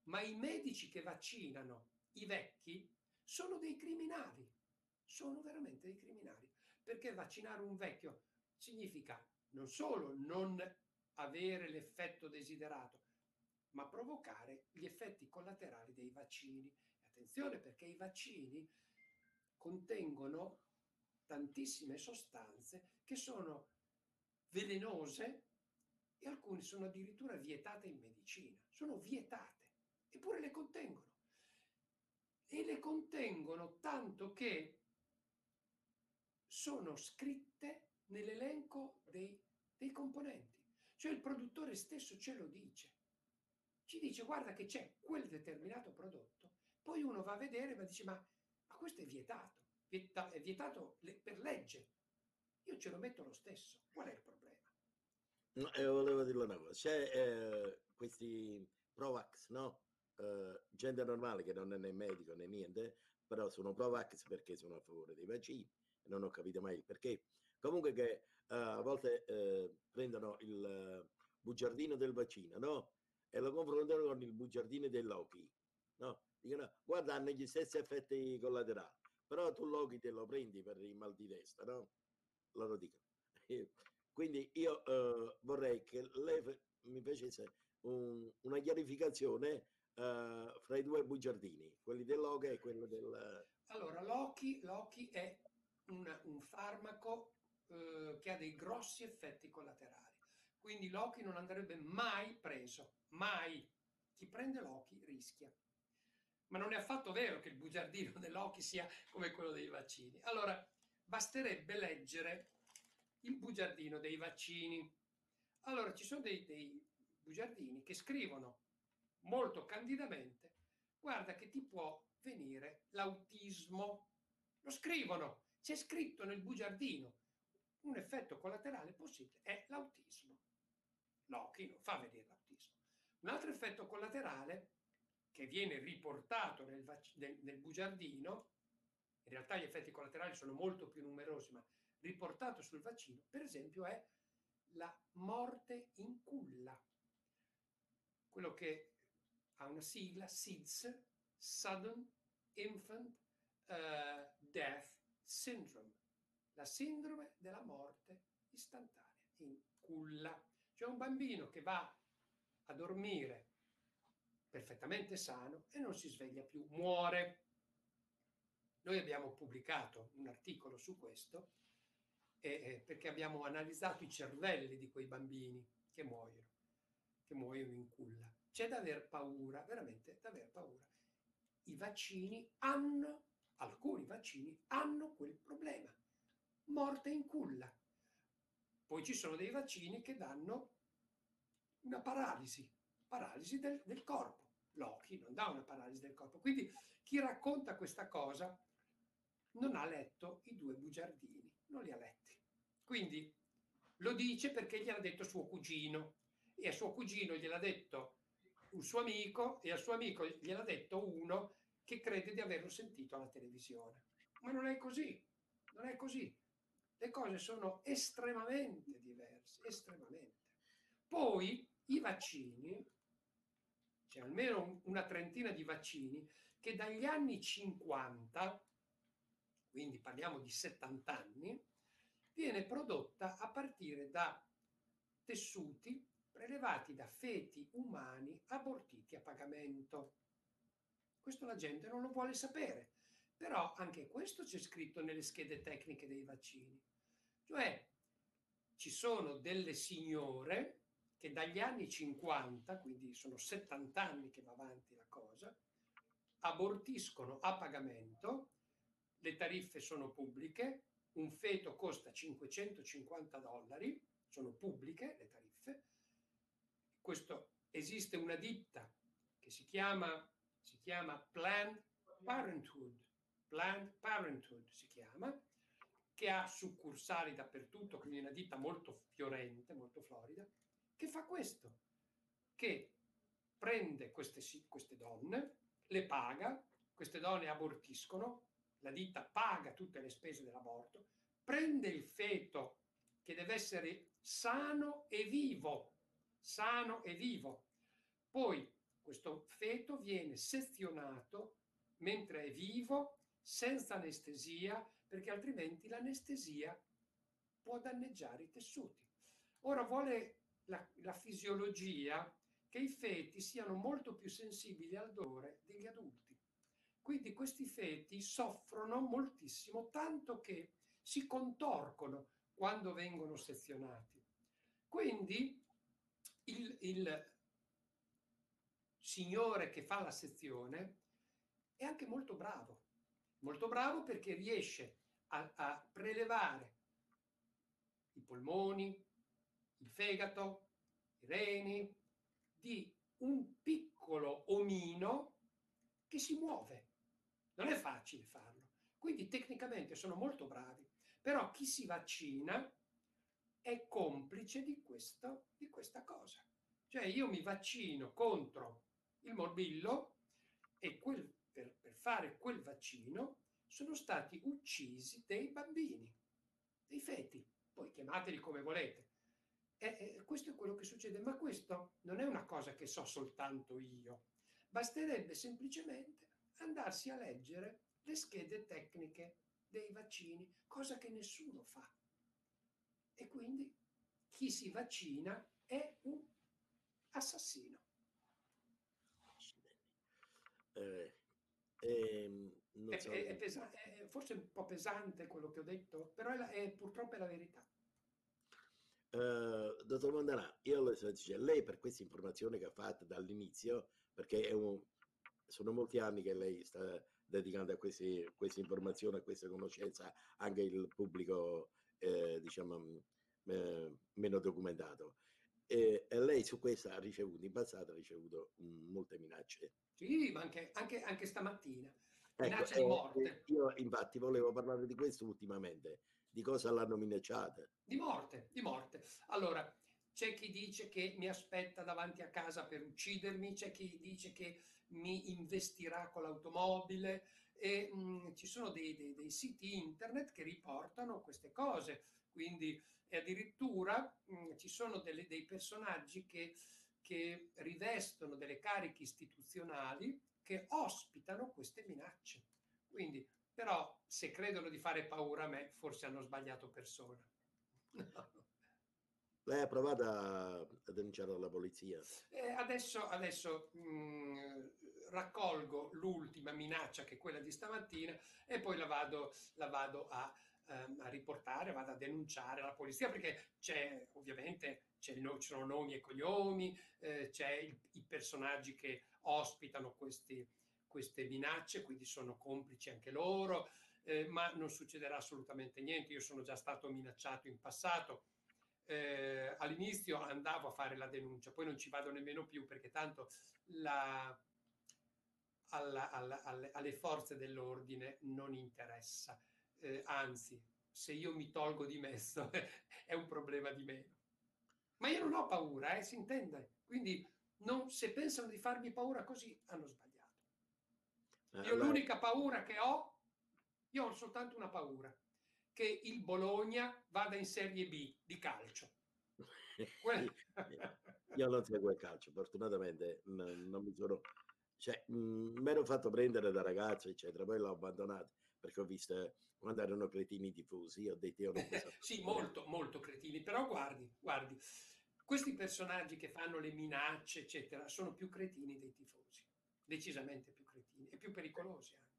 Ma i medici che vaccinano i vecchi sono dei criminali, sono veramente dei criminali, perché vaccinare un vecchio significa non solo non avere l'effetto desiderato, ma provocare gli effetti collaterali dei vaccini. Attenzione perché i vaccini contengono tantissime sostanze che sono velenose e alcune sono addirittura vietate in medicina. Sono vietate, eppure le contengono. E le contengono tanto che sono scritte nell'elenco dei, dei componenti. Cioè il produttore stesso ce lo dice ci dice guarda che c'è quel determinato prodotto, poi uno va a vedere e dice ma, ma questo è vietato, Vieta, è vietato per legge, io ce lo metto lo stesso, qual è il problema? No, eh, volevo dirlo una cosa, c'è eh, questi Provax, no? Eh, gente normale che non è né medico né niente, però sono Provax perché sono a favore dei vaccini non ho capito mai il perché. Comunque che eh, a volte eh, prendono il bugiardino del vaccino, no? e lo confrontano con il bugiardino dei Loki. No? Dicono, guarda, hanno gli stessi effetti collaterali, però tu Loki te lo prendi per il mal di testa, no? Loro dicono. Quindi io eh, vorrei che lei mi facesse un, una chiarificazione eh, fra i due bugiardini, quelli del Loki e quello del... Allora, Loki, Loki è un, un farmaco eh, che ha dei grossi effetti collaterali, quindi Loki non andrebbe mai preso mai. Chi prende l'occhi rischia. Ma non è affatto vero che il bugiardino dell'occhi sia come quello dei vaccini. Allora, basterebbe leggere il bugiardino dei vaccini. Allora, ci sono dei, dei bugiardini che scrivono molto candidamente, guarda che ti può venire l'autismo. Lo scrivono, c'è scritto nel bugiardino. Un effetto collaterale possibile è l'autismo. L'occhio non fa vedere l'autismo. Un altro effetto collaterale che viene riportato nel, nel, nel bugiardino, in realtà gli effetti collaterali sono molto più numerosi, ma riportato sul vaccino, per esempio, è la morte in culla. Quello che ha una sigla, SIDS, Sudden Infant uh, Death Syndrome, la sindrome della morte istantanea in culla. Cioè un bambino che va a dormire perfettamente sano e non si sveglia più, muore. Noi abbiamo pubblicato un articolo su questo eh, perché abbiamo analizzato i cervelli di quei bambini che muoiono, che muoiono in culla. C'è da aver paura, veramente da aver paura. I vaccini hanno, alcuni vaccini hanno quel problema, morte in culla. Poi ci sono dei vaccini che danno una paralisi, paralisi del, del corpo. Loki non dà una paralisi del corpo. Quindi chi racconta questa cosa non ha letto i due bugiardini, non li ha letti. Quindi lo dice perché gliel'ha detto suo cugino e a suo cugino gliel'ha detto un suo amico e al suo amico gliel'ha detto uno che crede di averlo sentito alla televisione. Ma non è così, non è così. Le cose sono estremamente diverse, estremamente. Poi i vaccini, c'è almeno una trentina di vaccini che dagli anni 50, quindi parliamo di 70 anni, viene prodotta a partire da tessuti prelevati da feti umani abortiti a pagamento. Questo la gente non lo vuole sapere, però anche questo c'è scritto nelle schede tecniche dei vaccini. Cioè ci sono delle signore che dagli anni 50, quindi sono 70 anni che va avanti la cosa, abortiscono a pagamento le tariffe sono pubbliche, un feto costa 550 dollari, sono pubbliche le tariffe. Questo, esiste una ditta che si chiama, si chiama Planned Parenthood, Planned Parenthood si chiama, che ha succursali dappertutto, quindi una ditta molto fiorente, molto florida, che fa questo, che prende queste, queste donne, le paga, queste donne abortiscono, la ditta paga tutte le spese dell'aborto, prende il feto che deve essere sano e vivo, sano e vivo. Poi questo feto viene sezionato mentre è vivo, senza anestesia, perché altrimenti l'anestesia può danneggiare i tessuti. Ora vuole la, la fisiologia che i feti siano molto più sensibili al dolore degli adulti. Quindi questi feti soffrono moltissimo, tanto che si contorcono quando vengono sezionati. Quindi il, il signore che fa la sezione è anche molto bravo, molto bravo perché riesce a, a prelevare i polmoni, il fegato, i reni di un piccolo omino che si muove. Non è facile farlo. Quindi tecnicamente sono molto bravi, però chi si vaccina è complice di, questo, di questa cosa. Cioè io mi vaccino contro il morbillo e quel, per, per fare quel vaccino sono stati uccisi dei bambini, dei feti, poi chiamateli come volete. E, e, questo è quello che succede, ma questo non è una cosa che so soltanto io. Basterebbe semplicemente andarsi a leggere le schede tecniche dei vaccini, cosa che nessuno fa. E quindi chi si vaccina è un assassino. Eh, eh, è, so. è, è, pesa- è, forse un po' pesante quello che ho detto, però la, purtroppo è la verità. Uh, dottor Mondanà, io le dice, lei per questa informazione che ha fatto dall'inizio, perché un, sono molti anni che lei sta dedicando a queste, queste informazioni, a questa conoscenza anche il pubblico, eh, diciamo, eh, meno documentato. E, e, lei su questo ha ricevuto, in passato ha ricevuto um, molte minacce. Sì, ma anche, anche, anche stamattina. Minacce ecco, di morte. Eh, io infatti volevo parlare di questo ultimamente. Di cosa l'hanno minacciata? Di morte, di morte. Allora, c'è chi dice che mi aspetta davanti a casa per uccidermi, c'è chi dice che mi investirà con l'automobile e mh, mm, ci sono dei, dei, dei, siti internet che riportano queste cose. Quindi addirittura mh, mm, ci sono delle, dei personaggi che, che rivestono delle cariche istituzionali che ospitano queste minacce. Quindi, però, se credono di fare paura a me, forse hanno sbagliato persona. Lei ha provato a, denunciare alla polizia? Eh, adesso, adesso mh, mm, raccolgo l'ultima minaccia che è quella di stamattina e poi la vado, la vado a, um, a, riportare, vado a denunciare alla polizia perché c'è ovviamente c'è sono nomi e cognomi, eh, c'è il, i personaggi che ospitano questi, queste minacce, quindi sono complici anche loro, eh, ma non succederà assolutamente niente. Io sono già stato minacciato in passato. Eh, all'inizio andavo a fare la denuncia, poi non ci vado nemmeno più perché tanto la, alla, alla, alle, alle, forze dell'ordine non interessa. Eh, anzi, se io mi tolgo di mezzo è un problema di meno. Ma io non ho paura, eh, si intende. Quindi non, se pensano di farmi paura così, hanno sbagliato. Eh, io l'unica paura che ho, io ho soltanto una paura, che il Bologna vada in Serie B di calcio. io non seguo il calcio, fortunatamente non, non mi sono... Cioè, mi ero fatto prendere da ragazzo, eccetera, poi l'ho abbandonato perché ho visto quando erano cretini diffusi, ho detto io non sì, molto, molto cretini, però guardi, guardi, questi personaggi che fanno le minacce, eccetera, sono più cretini dei tifosi, decisamente più cretini e più pericolosi anche.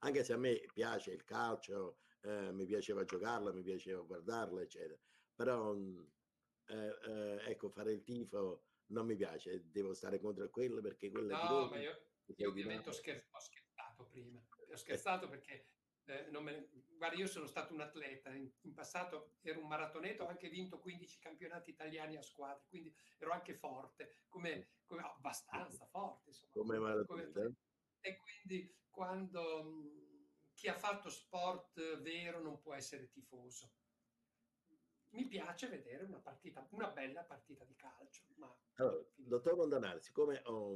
Anche se a me piace il calcio, eh, mi piaceva giocarlo, mi piaceva guardarlo, eccetera, però eh, eh, ecco, fare il tifo non mi piace, devo stare contro quello perché quello no, è... No, ma io, io ovviamente ho, scher- ho scherzato prima, ho scherzato perché eh, ne... guarda, io sono stato un atleta, in, in, passato ero un maratoneta, ho anche vinto 15 campionati italiani a squadre, quindi ero anche forte, come, come abbastanza forte. Insomma, come come, e quindi quando chi ha fatto sport vero non può essere tifoso. Mi piace vedere una partita, una bella partita di calcio. Ma... Allora, dottor Mondanari, siccome ho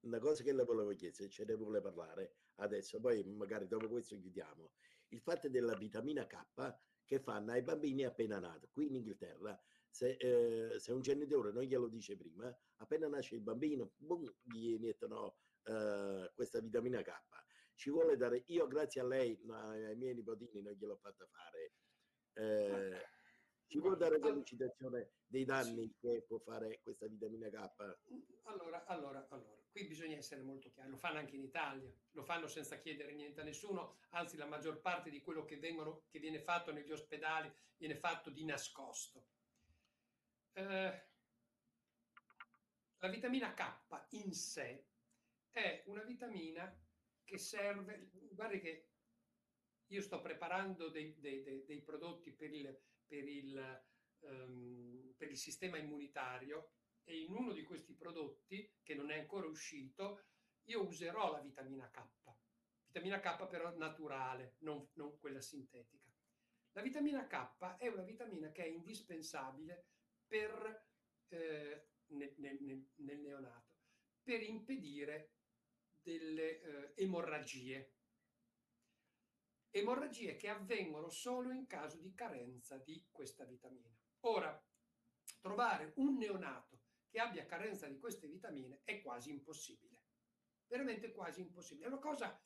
una cosa che le volevo chiedere, ce ne vuole parlare adesso, poi magari dopo questo chiudiamo, il fatto della vitamina K che fanno ai bambini appena nati. Qui in Inghilterra, se, eh, se un genitore non glielo dice prima, appena nasce il bambino, boom, gli iniettono eh, questa vitamina K. Ci vuole dare, io grazie a lei, ai miei nipotini non gliel'ho fatta fare. Eh, ci può dare delucidazione dei danni sì. che può fare questa vitamina K? Allora, allora, allora, qui bisogna essere molto chiari, lo fanno anche in Italia, lo fanno senza chiedere niente a nessuno, anzi la maggior parte di quello che, vengono, che viene fatto negli ospedali viene fatto di nascosto. Eh, la vitamina K in sé è una vitamina che serve, guardi che io sto preparando dei, dei, dei, dei prodotti per il, per, il, um, per il sistema immunitario e in uno di questi prodotti, che non è ancora uscito, io userò la vitamina K. Vitamina K però naturale, non, non quella sintetica. La vitamina K è una vitamina che è indispensabile per, eh, nel, nel, nel, neonato, per impedire delle eh, emorragie. Emorragie che avvengono solo in caso di carenza di questa vitamina. Ora, trovare un neonato che abbia carenza di queste vitamine è quasi impossibile. Veramente quasi impossibile. È una cosa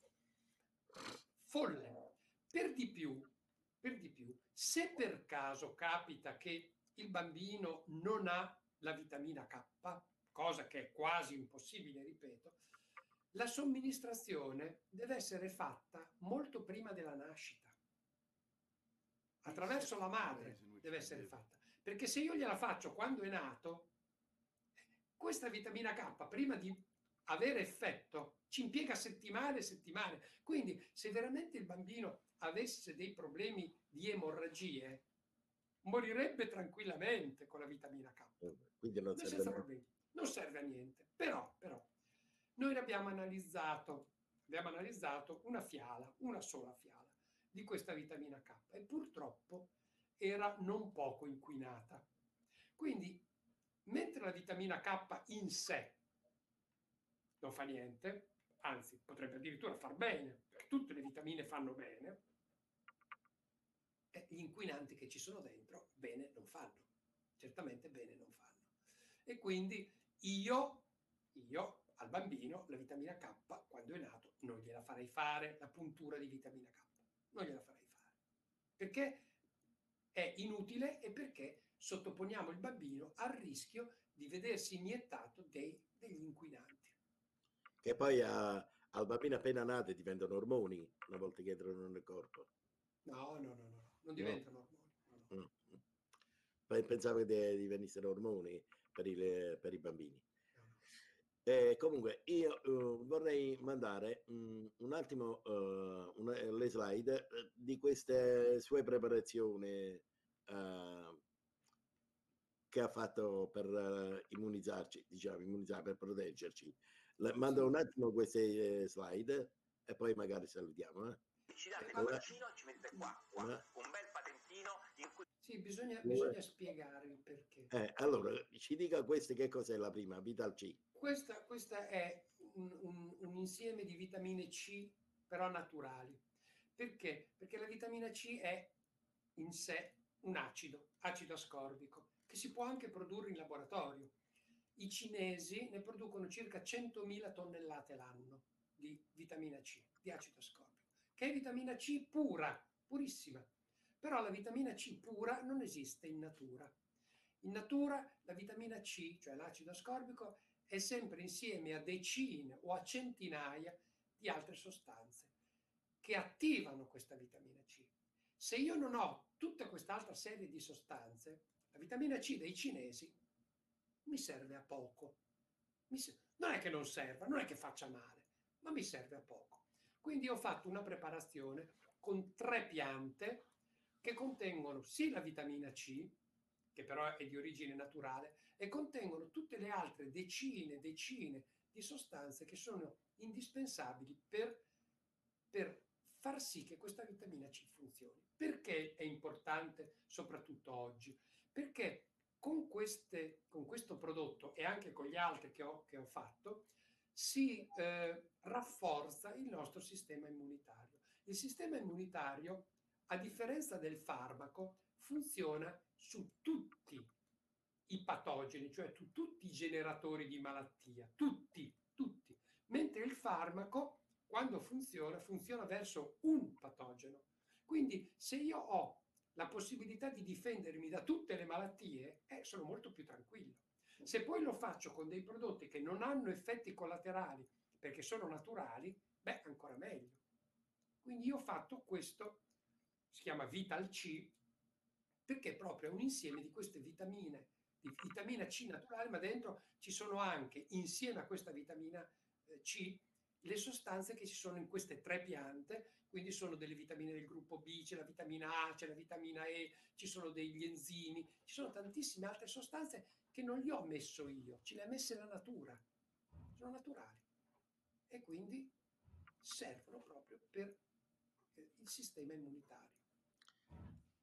folle. Per di più, per di più, se per caso capita che il bambino non ha la vitamina K, cosa che è quasi impossibile, ripeto, la somministrazione deve essere fatta molto prima della nascita. Attraverso la madre deve essere fatta. Perché se io gliela faccio quando è nato, questa vitamina K, prima di avere effetto, ci impiega settimane e settimane. Quindi se veramente il bambino avesse dei problemi di emorragie, morirebbe tranquillamente con la vitamina K. Quindi non serve, non serve a niente. Però, però noi abbiamo analizzato, abbiamo analizzato una fiala, una sola fiala di questa vitamina K e purtroppo era non poco inquinata. Quindi, mentre la vitamina K in sé non fa niente, anzi potrebbe addirittura far bene, perché tutte le vitamine fanno bene, gli inquinanti che ci sono dentro bene non fanno, certamente bene non fanno. E quindi io, io al bambino la vitamina K, quando è nato, non gliela farei fare la puntura di vitamina K. Non gliela farei fare. Perché è inutile e perché sottoponiamo il bambino al rischio di vedersi iniettato dei, degli inquinanti. Che poi a, al bambino appena nato diventano ormoni una volta che entrano nel corpo. No, no, no, no, non diventano no. ormoni. No, no. Mm. Pensavo che divenissero ormoni per, il, per i bambini. Eh, comunque, io uh, vorrei mandare um, un attimo uh, una, le slide uh, di queste sue preparazioni che ha fatto per immunizzarci, diciamo, immunizzare per proteggerci. Le, mando un attimo queste slide e poi magari salutiamo. Eh. Ci date il vaccino e ci mette qua, qua un bel. Sì, bisogna, bisogna spiegare il perché. Eh, allora, ci dica queste che cos'è la prima, Vital C. Questa, questa è un, un, un, insieme di vitamine C, però naturali. Perché? Perché la vitamina C è in sé un acido, acido ascorbico, che si può anche produrre in laboratorio. I cinesi ne producono circa 100.000 tonnellate l'anno di vitamina C, di acido ascorbico, che è vitamina C pura, purissima. Però la vitamina C pura non esiste in natura. In natura la vitamina C, cioè l'acido ascorbico, è sempre insieme a decine o a centinaia di altre sostanze che attivano questa vitamina C. Se io non ho tutta quest'altra serie di sostanze, la vitamina C dei cinesi mi serve a poco. non è che non serva, non è che faccia male, ma mi serve a poco. Quindi ho fatto una preparazione con tre piante che contengono sì la vitamina C, che però è di origine naturale, e contengono tutte le altre decine, e decine di sostanze che sono indispensabili per, per far sì che questa vitamina C funzioni. Perché è importante soprattutto oggi? Perché con, queste, con questo prodotto e anche con gli altri che ho, che ho fatto, si eh, rafforza il nostro sistema immunitario. Il sistema immunitario, a differenza del farmaco, funziona su tutti i patogeni, cioè su tutti i generatori di malattia, tutti, tutti. Mentre il farmaco, quando funziona, funziona verso un patogeno. Quindi se io ho la possibilità di difendermi da tutte le malattie, eh, sono molto più tranquillo. Se poi lo faccio con dei prodotti che non hanno effetti collaterali perché sono naturali, beh, ancora meglio. Quindi io ho fatto questo, si chiama Vital C, perché proprio è un insieme di queste vitamine, di vitamina C naturale, ma dentro ci sono anche, insieme a questa vitamina eh, C, le sostanze che ci sono in queste tre piante, quindi sono delle vitamine del gruppo B, c'è la vitamina A, c'è la vitamina E, ci sono degli enzimi, ci sono tantissime altre sostanze che non gli ho messo io, ce le ha messe la natura, sono naturali e quindi servono proprio per eh, il sistema immunitario.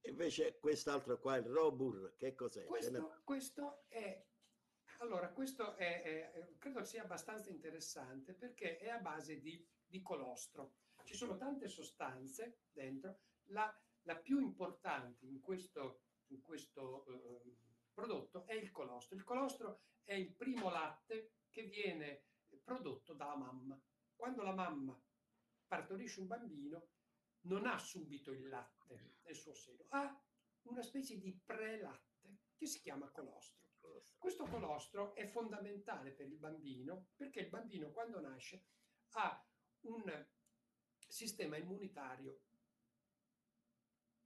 Invece quest'altro qua, il Robur, che cos'è? Questo, questo è allora, questo è, è, credo sia abbastanza interessante perché è a base di, di colostro. Ci sono tante sostanze dentro, la, la più importante in questo, in questo eh, prodotto è il colostro. Il colostro è il primo latte che viene prodotto dalla mamma. Quando la mamma partorisce un bambino, non ha subito il latte nel suo seno, ha una specie di prelatte che si chiama colostro. Questo colostro è fondamentale per il bambino perché il bambino quando nasce ha un sistema immunitario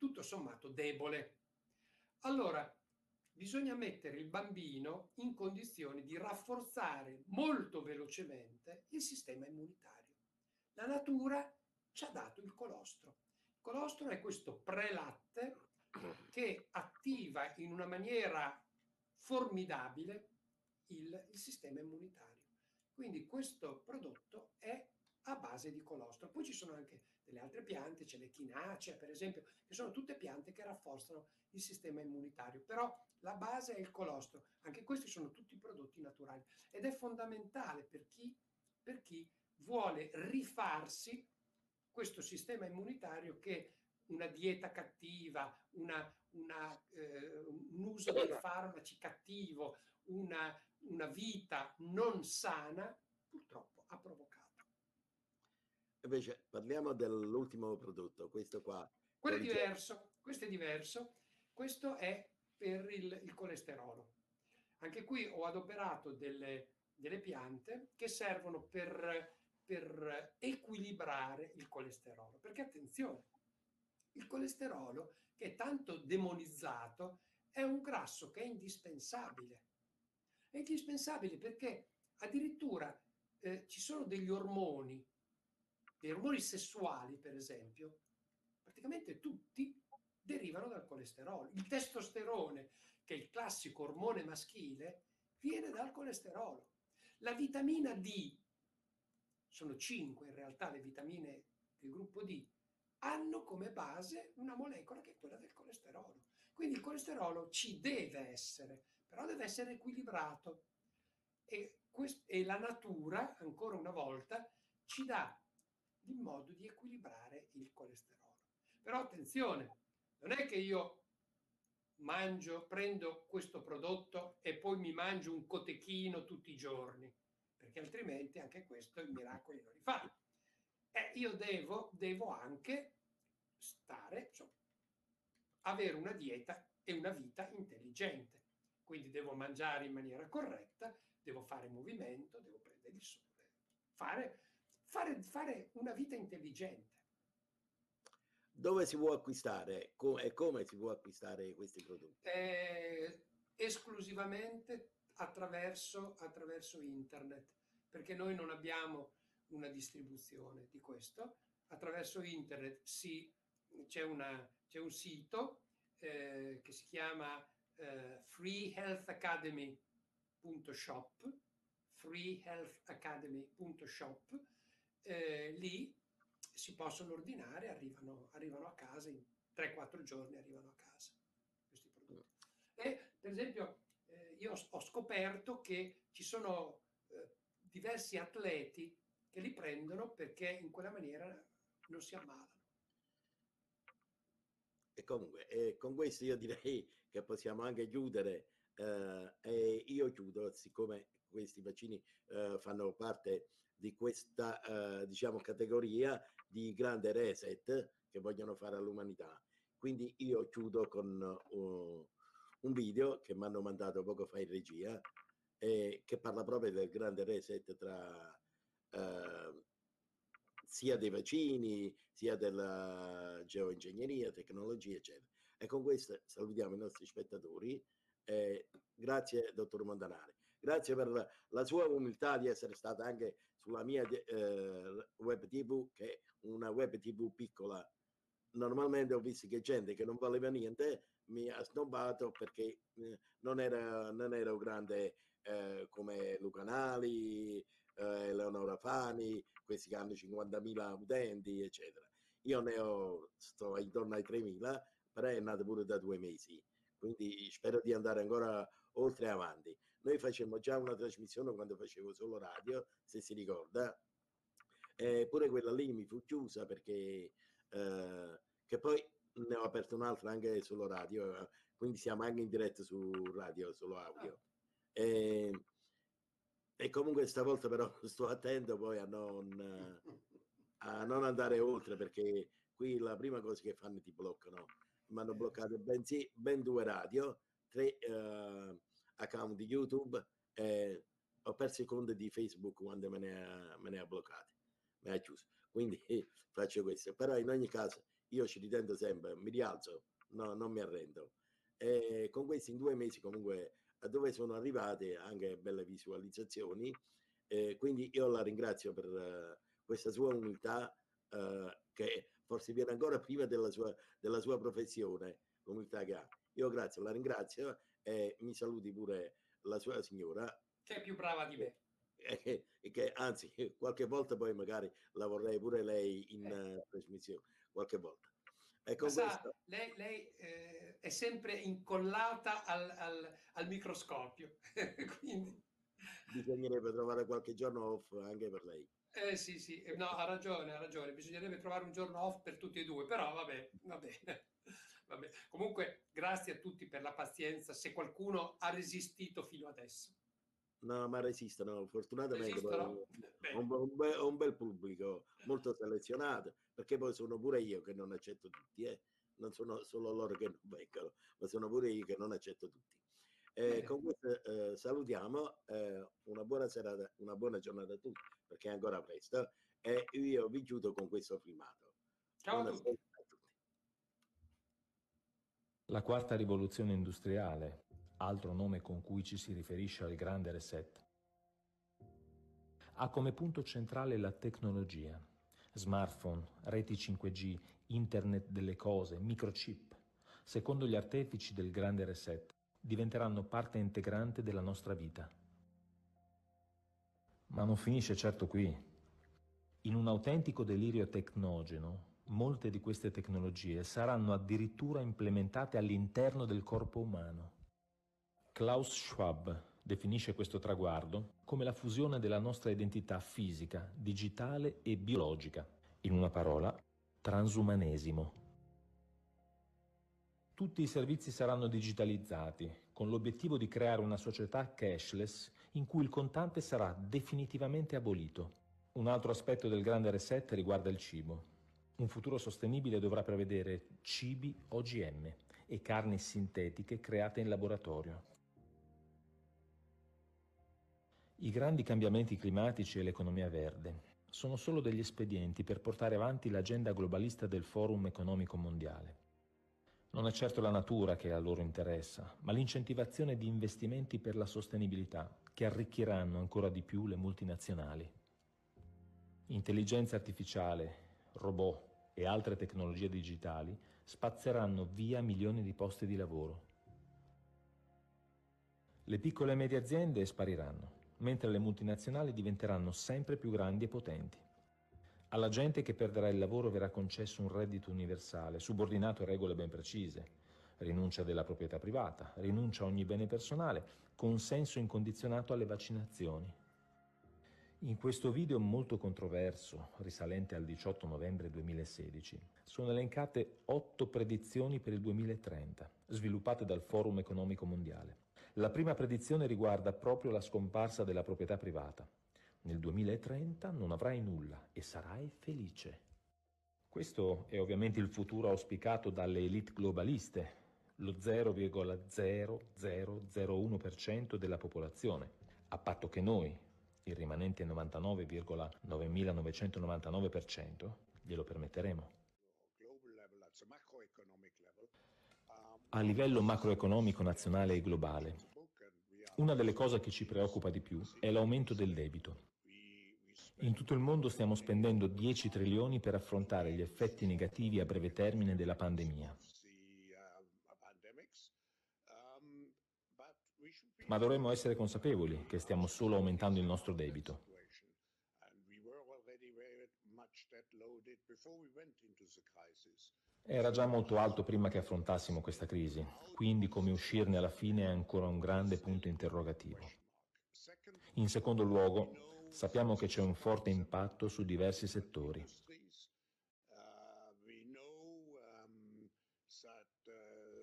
tutto sommato debole. Allora, bisogna mettere il bambino in condizioni di rafforzare molto velocemente il sistema immunitario. La natura ci ha dato il colostro. Colostro è questo prelatte che attiva in una maniera formidabile il, il sistema immunitario. Quindi questo prodotto è a base di colostro. Poi ci sono anche delle altre piante, c'è l'echinacea per esempio, che sono tutte piante che rafforzano il sistema immunitario, però la base è il colostro. Anche questi sono tutti prodotti naturali ed è fondamentale per chi, per chi vuole rifarsi questo sistema immunitario che una dieta cattiva, una, una, eh, un uso dei farmaci cattivo, una, una vita non sana, purtroppo ha provocato. Invece parliamo dell'ultimo prodotto, questo qua. Quello è diverso, questo è diverso, questo è per il, il colesterolo. Anche qui ho adoperato delle, delle piante che servono per, per equilibrare il colesterolo. Perché attenzione, il colesterolo, che è tanto demonizzato, è un grasso che è indispensabile. È indispensabile perché addirittura eh, ci sono degli ormoni, degli ormoni sessuali, per esempio, praticamente tutti derivano dal colesterolo. Il testosterone, che è il classico ormone maschile, viene dal colesterolo. La vitamina D, sono cinque in realtà le vitamine del gruppo D, hanno come base una molecola che è quella del colesterolo. Quindi il colesterolo ci deve essere, però deve essere equilibrato. E, quest- e la natura, ancora una volta, ci dà il modo di equilibrare il colesterolo. Però attenzione, non è che io mangio, prendo questo prodotto e poi mi mangio un cotechino tutti i giorni, perché altrimenti anche questo i miracoli non li fa eh, io devo, devo anche stare, insomma, avere una dieta e una vita intelligente. Quindi devo mangiare in maniera corretta, devo fare movimento, devo prendere il sole, fare, fare, fare una vita intelligente. Dove si può acquistare e come si può acquistare questi prodotti? Eh, esclusivamente attraverso, attraverso internet, perché noi non abbiamo una distribuzione di questo. Attraverso internet si, c'è, una, c'è un sito eh, che si chiama eh, freehealthacademy.shop freehealthacademy.shop eh, lì si possono ordinare, arrivano, arrivano a casa in 3-4 giorni arrivano a casa questi prodotti. E per esempio io ho scoperto che ci sono eh, diversi atleti che li prendono perché in quella maniera non si ammalano. E comunque, eh, con questo io direi che possiamo anche chiudere. Eh, e io chiudo, siccome questi vaccini eh, fanno parte di questa eh, diciamo categoria di grande reset che vogliono fare all'umanità. Quindi io chiudo con uh, un video che mi hanno mandato poco fa in regia e che parla proprio del grande reset tra uh, sia dei vaccini, sia della geoingegneria, tecnologia, eccetera. E con questo salutiamo i nostri spettatori. Eh, grazie, dottor Montanari. Grazie per la, la, sua umiltà di essere stata anche sulla mia eh, web TV, che è una web TV piccola. Normalmente ho visto che gente che non valeva niente mi ha snobbato perché eh, non, era, non ero grande eh, come Lucanali, eh, Eleonora Fani, questi che hanno 50.000 utenti, eccetera. Io ne ho, sto intorno ai 3.000, però è nato pure da due mesi, quindi spero di andare ancora oltre avanti. Noi facemmo già una trasmissione quando facevo solo radio, se si ricorda, eh, pure quella lì mi fu chiusa perché eh, che poi ne ho aperto un'altra anche solo radio, eh, quindi siamo anche in diretta su radio, solo audio. E, e comunque stavolta però sto attento poi a non, a non andare oltre perché qui la prima cosa che fanno ti bloccano. Mi hanno bloccato ben, sì, ben due radio, tre uh, account di YouTube e ho perso i conti di Facebook quando me ne ha, me ne ha bloccati, me ha chiuso. Quindi faccio questo. Però in ogni caso io ci ritendo sempre, mi rialzo, no, non mi arrendo. E con questi in due mesi comunque dove sono arrivate anche belle visualizzazioni. Eh, quindi io la ringrazio per uh, questa sua umiltà uh, che forse viene ancora prima della sua, della sua professione, l'umiltà che ha. Io grazie, la ringrazio e mi saluti pure la sua signora. Che è più brava di me. Che, che anzi, qualche volta poi magari la vorrei pure lei in eh. uh, trasmissione, qualche volta. Ecco sa, lei, lei eh, è sempre incollata al, al, al microscopio, quindi... Bisognerebbe trovare qualche giorno off anche per lei. Eh sì, sì, no, ha ragione, ha ragione, bisognerebbe trovare un giorno off per tutti e due, però vabbè, va bene. Vabbè. Comunque, grazie a tutti per la pazienza, se qualcuno ha resistito fino adesso. No, ma resistono, fortunatamente? Ho, un, un, un, bel pubblico, molto selezionato, perché poi sono pure io che non accetto tutti, eh. non sono solo loro che non vengono, ma sono pure io che non accetto tutti. Eh, con questo eh, salutiamo, eh, una buona serata, una buona giornata a tutti, perché è ancora presto, e io vi chiudo con questo filmato. Ciao a tutti. La quarta rivoluzione industriale, altro nome con cui ci si riferisce al grande reset, ha come punto centrale la tecnologia, smartphone, reti 5G, internet delle cose, microchip. Secondo gli artefici del grande reset, diventeranno parte integrante della nostra vita. Ma non finisce certo qui. In un autentico delirio tecnogeno, molte di queste tecnologie saranno addirittura implementate all'interno del corpo umano. Klaus Schwab definisce questo traguardo come la fusione della nostra identità fisica, digitale e biologica. In una parola, transumanesimo. Tutti i servizi saranno digitalizzati, con l'obiettivo di creare una società cashless in cui il contante sarà definitivamente abolito. Un altro aspetto del grande reset riguarda il cibo. Un futuro sostenibile dovrà prevedere cibi OGM e carni sintetiche create in laboratorio. I grandi cambiamenti climatici e l'economia verde sono solo degli espedienti per portare avanti l'agenda globalista del Forum economico mondiale. Non è certo la natura che a loro interessa, ma l'incentivazione di investimenti per la sostenibilità che arricchiranno ancora di più le multinazionali. Intelligenza artificiale, robot e altre tecnologie digitali spazzeranno via milioni di posti di lavoro. Le piccole e medie aziende spariranno, mentre le multinazionali diventeranno sempre più grandi e potenti. Alla gente che perderà il lavoro verrà concesso un reddito universale, subordinato a regole ben precise, rinuncia della proprietà privata, rinuncia a ogni bene personale, consenso incondizionato alle vaccinazioni. In questo video molto controverso, risalente al 18 novembre 2016, sono elencate otto predizioni per il 2030, sviluppate dal Forum Economico Mondiale. La prima predizione riguarda proprio la scomparsa della proprietà privata. Nel 2030 non avrai nulla e sarai felice. Questo è ovviamente il futuro auspicato dalle elite globaliste, lo 0,0001% della popolazione, a patto che noi, il rimanente 99,9999% glielo permetteremo. A livello macroeconomico nazionale e globale, una delle cose che ci preoccupa di più è l'aumento del debito. In tutto il mondo stiamo spendendo 10 trilioni per affrontare gli effetti negativi a breve termine della pandemia. Ma dovremmo essere consapevoli che stiamo solo aumentando il nostro debito. Era già molto alto prima che affrontassimo questa crisi, quindi come uscirne alla fine è ancora un grande punto interrogativo. In secondo luogo, sappiamo che c'è un forte impatto su diversi settori.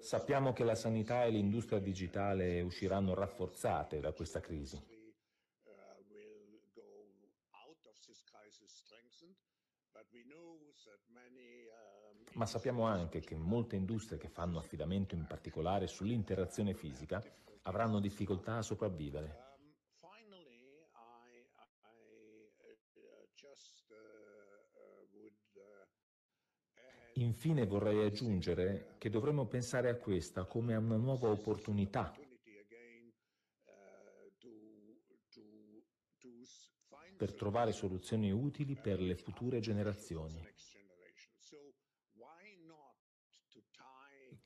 Sappiamo che la sanità e l'industria digitale usciranno rafforzate da questa crisi. Ma sappiamo anche che molte industrie che fanno affidamento in particolare sull'interazione fisica avranno difficoltà a sopravvivere. Infine vorrei aggiungere che dovremmo pensare a questa come a una nuova opportunità. per trovare soluzioni utili per le future generazioni.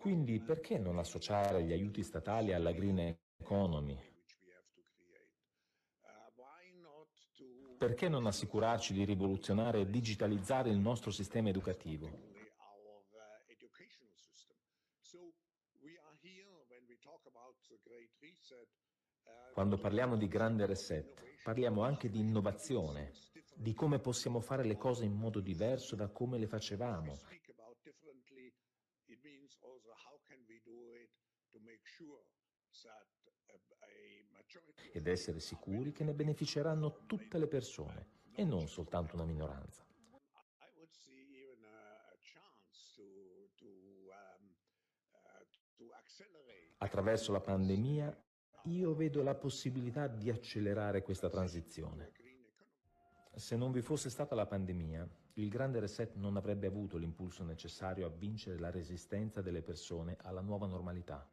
Quindi perché non associare gli aiuti statali alla green economy? Perché non assicurarci di rivoluzionare e digitalizzare il nostro sistema educativo? Quando parliamo di grande reset, parliamo anche di innovazione, di come possiamo fare le cose in modo diverso da come le facevamo. Ed essere sicuri che ne beneficeranno tutte le persone e non soltanto una minoranza. Attraverso la pandemia io vedo la possibilità di accelerare questa transizione. Se non vi fosse stata la pandemia, il grande reset non avrebbe avuto l'impulso necessario a vincere la resistenza delle persone alla nuova normalità.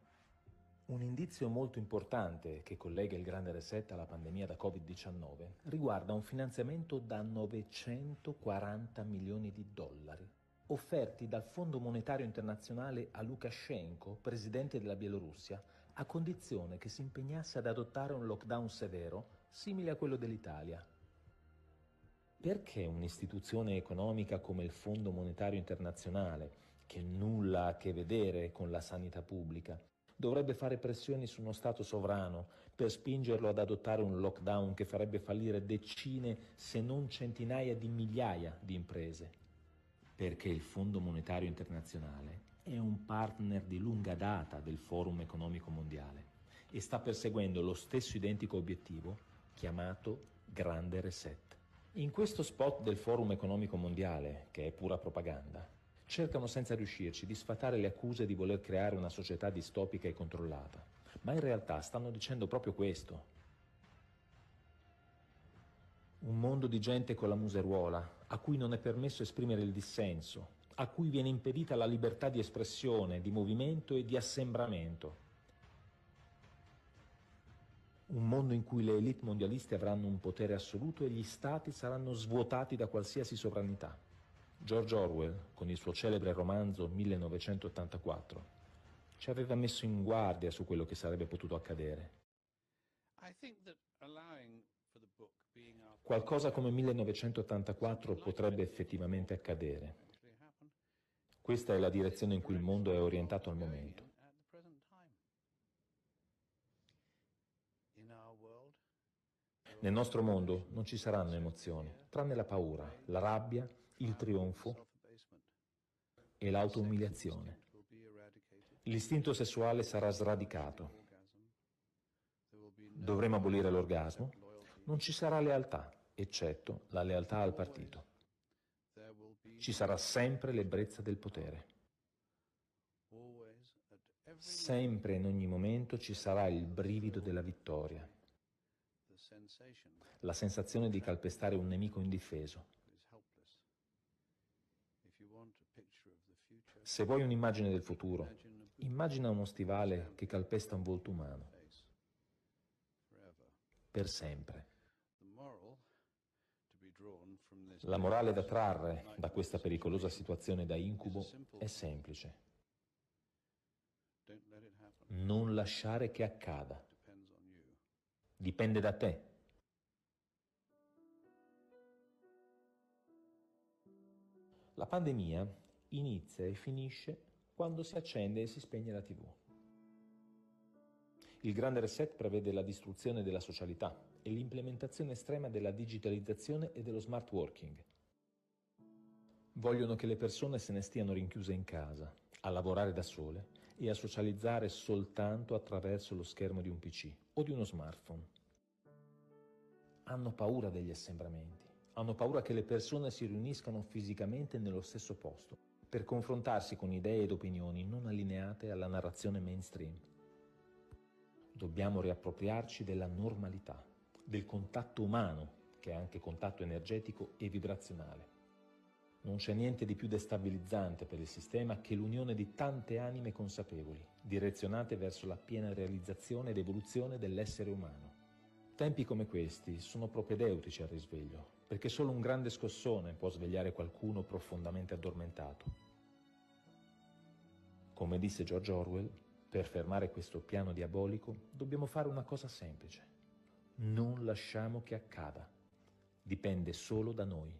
Un indizio molto importante che collega il grande reset alla pandemia da Covid-19 riguarda un finanziamento da 940 milioni di dollari offerti dal Fondo Monetario Internazionale a Lukashenko, presidente della Bielorussia, a condizione che si impegnasse ad adottare un lockdown severo simile a quello dell'Italia. Perché un'istituzione economica come il Fondo Monetario Internazionale, che nulla ha a che vedere con la sanità pubblica, dovrebbe fare pressioni su uno Stato sovrano per spingerlo ad adottare un lockdown che farebbe fallire decine, se non centinaia di migliaia di imprese? Perché il Fondo Monetario Internazionale è un partner di lunga data del Forum Economico Mondiale e sta perseguendo lo stesso identico obiettivo chiamato Grande Reset. In questo spot del Forum Economico Mondiale, che è pura propaganda, cercano senza riuscirci di sfatare le accuse di voler creare una società distopica e controllata, ma in realtà stanno dicendo proprio questo. Un mondo di gente con la museruola, a cui non è permesso esprimere il dissenso, a cui viene impedita la libertà di espressione, di movimento e di assembramento. Un mondo in cui le elite mondialiste avranno un potere assoluto e gli stati saranno svuotati da qualsiasi sovranità. George Orwell, con il suo celebre romanzo 1984, ci aveva messo in guardia su quello che sarebbe potuto accadere. Qualcosa come 1984 potrebbe effettivamente accadere. Questa è la direzione in cui il mondo è orientato al momento. Nel nostro mondo non ci saranno emozioni, tranne la paura, la rabbia, il trionfo e l'autoumiliazione. L'istinto sessuale sarà sradicato. Dovremo abolire l'orgasmo. Non ci sarà lealtà, eccetto la lealtà al partito. Ci sarà sempre l'ebbrezza del potere. Sempre in ogni momento ci sarà il brivido della vittoria, la sensazione di calpestare un nemico indifeso. Se vuoi un'immagine del futuro, immagina uno stivale che calpesta un volto umano. Per sempre. La morale da trarre da questa pericolosa situazione da incubo è semplice. Non lasciare che accada. Dipende da te. La pandemia inizia e finisce quando si accende e si spegne la TV. Il grande reset prevede la distruzione della socialità e l'implementazione estrema della digitalizzazione e dello smart working. Vogliono che le persone se ne stiano rinchiuse in casa, a lavorare da sole e a socializzare soltanto attraverso lo schermo di un PC o di uno smartphone. Hanno paura degli assembramenti, hanno paura che le persone si riuniscano fisicamente nello stesso posto per confrontarsi con idee ed opinioni non allineate alla narrazione mainstream. Dobbiamo riappropriarci della normalità, del contatto umano, che è anche contatto energetico e vibrazionale. Non c'è niente di più destabilizzante per il sistema che l'unione di tante anime consapevoli, direzionate verso la piena realizzazione ed evoluzione dell'essere umano. Tempi come questi sono propedeutici al risveglio, perché solo un grande scossone può svegliare qualcuno profondamente addormentato. Come disse George Orwell, per fermare questo piano diabolico dobbiamo fare una cosa semplice. Non lasciamo che accada. Dipende solo da noi.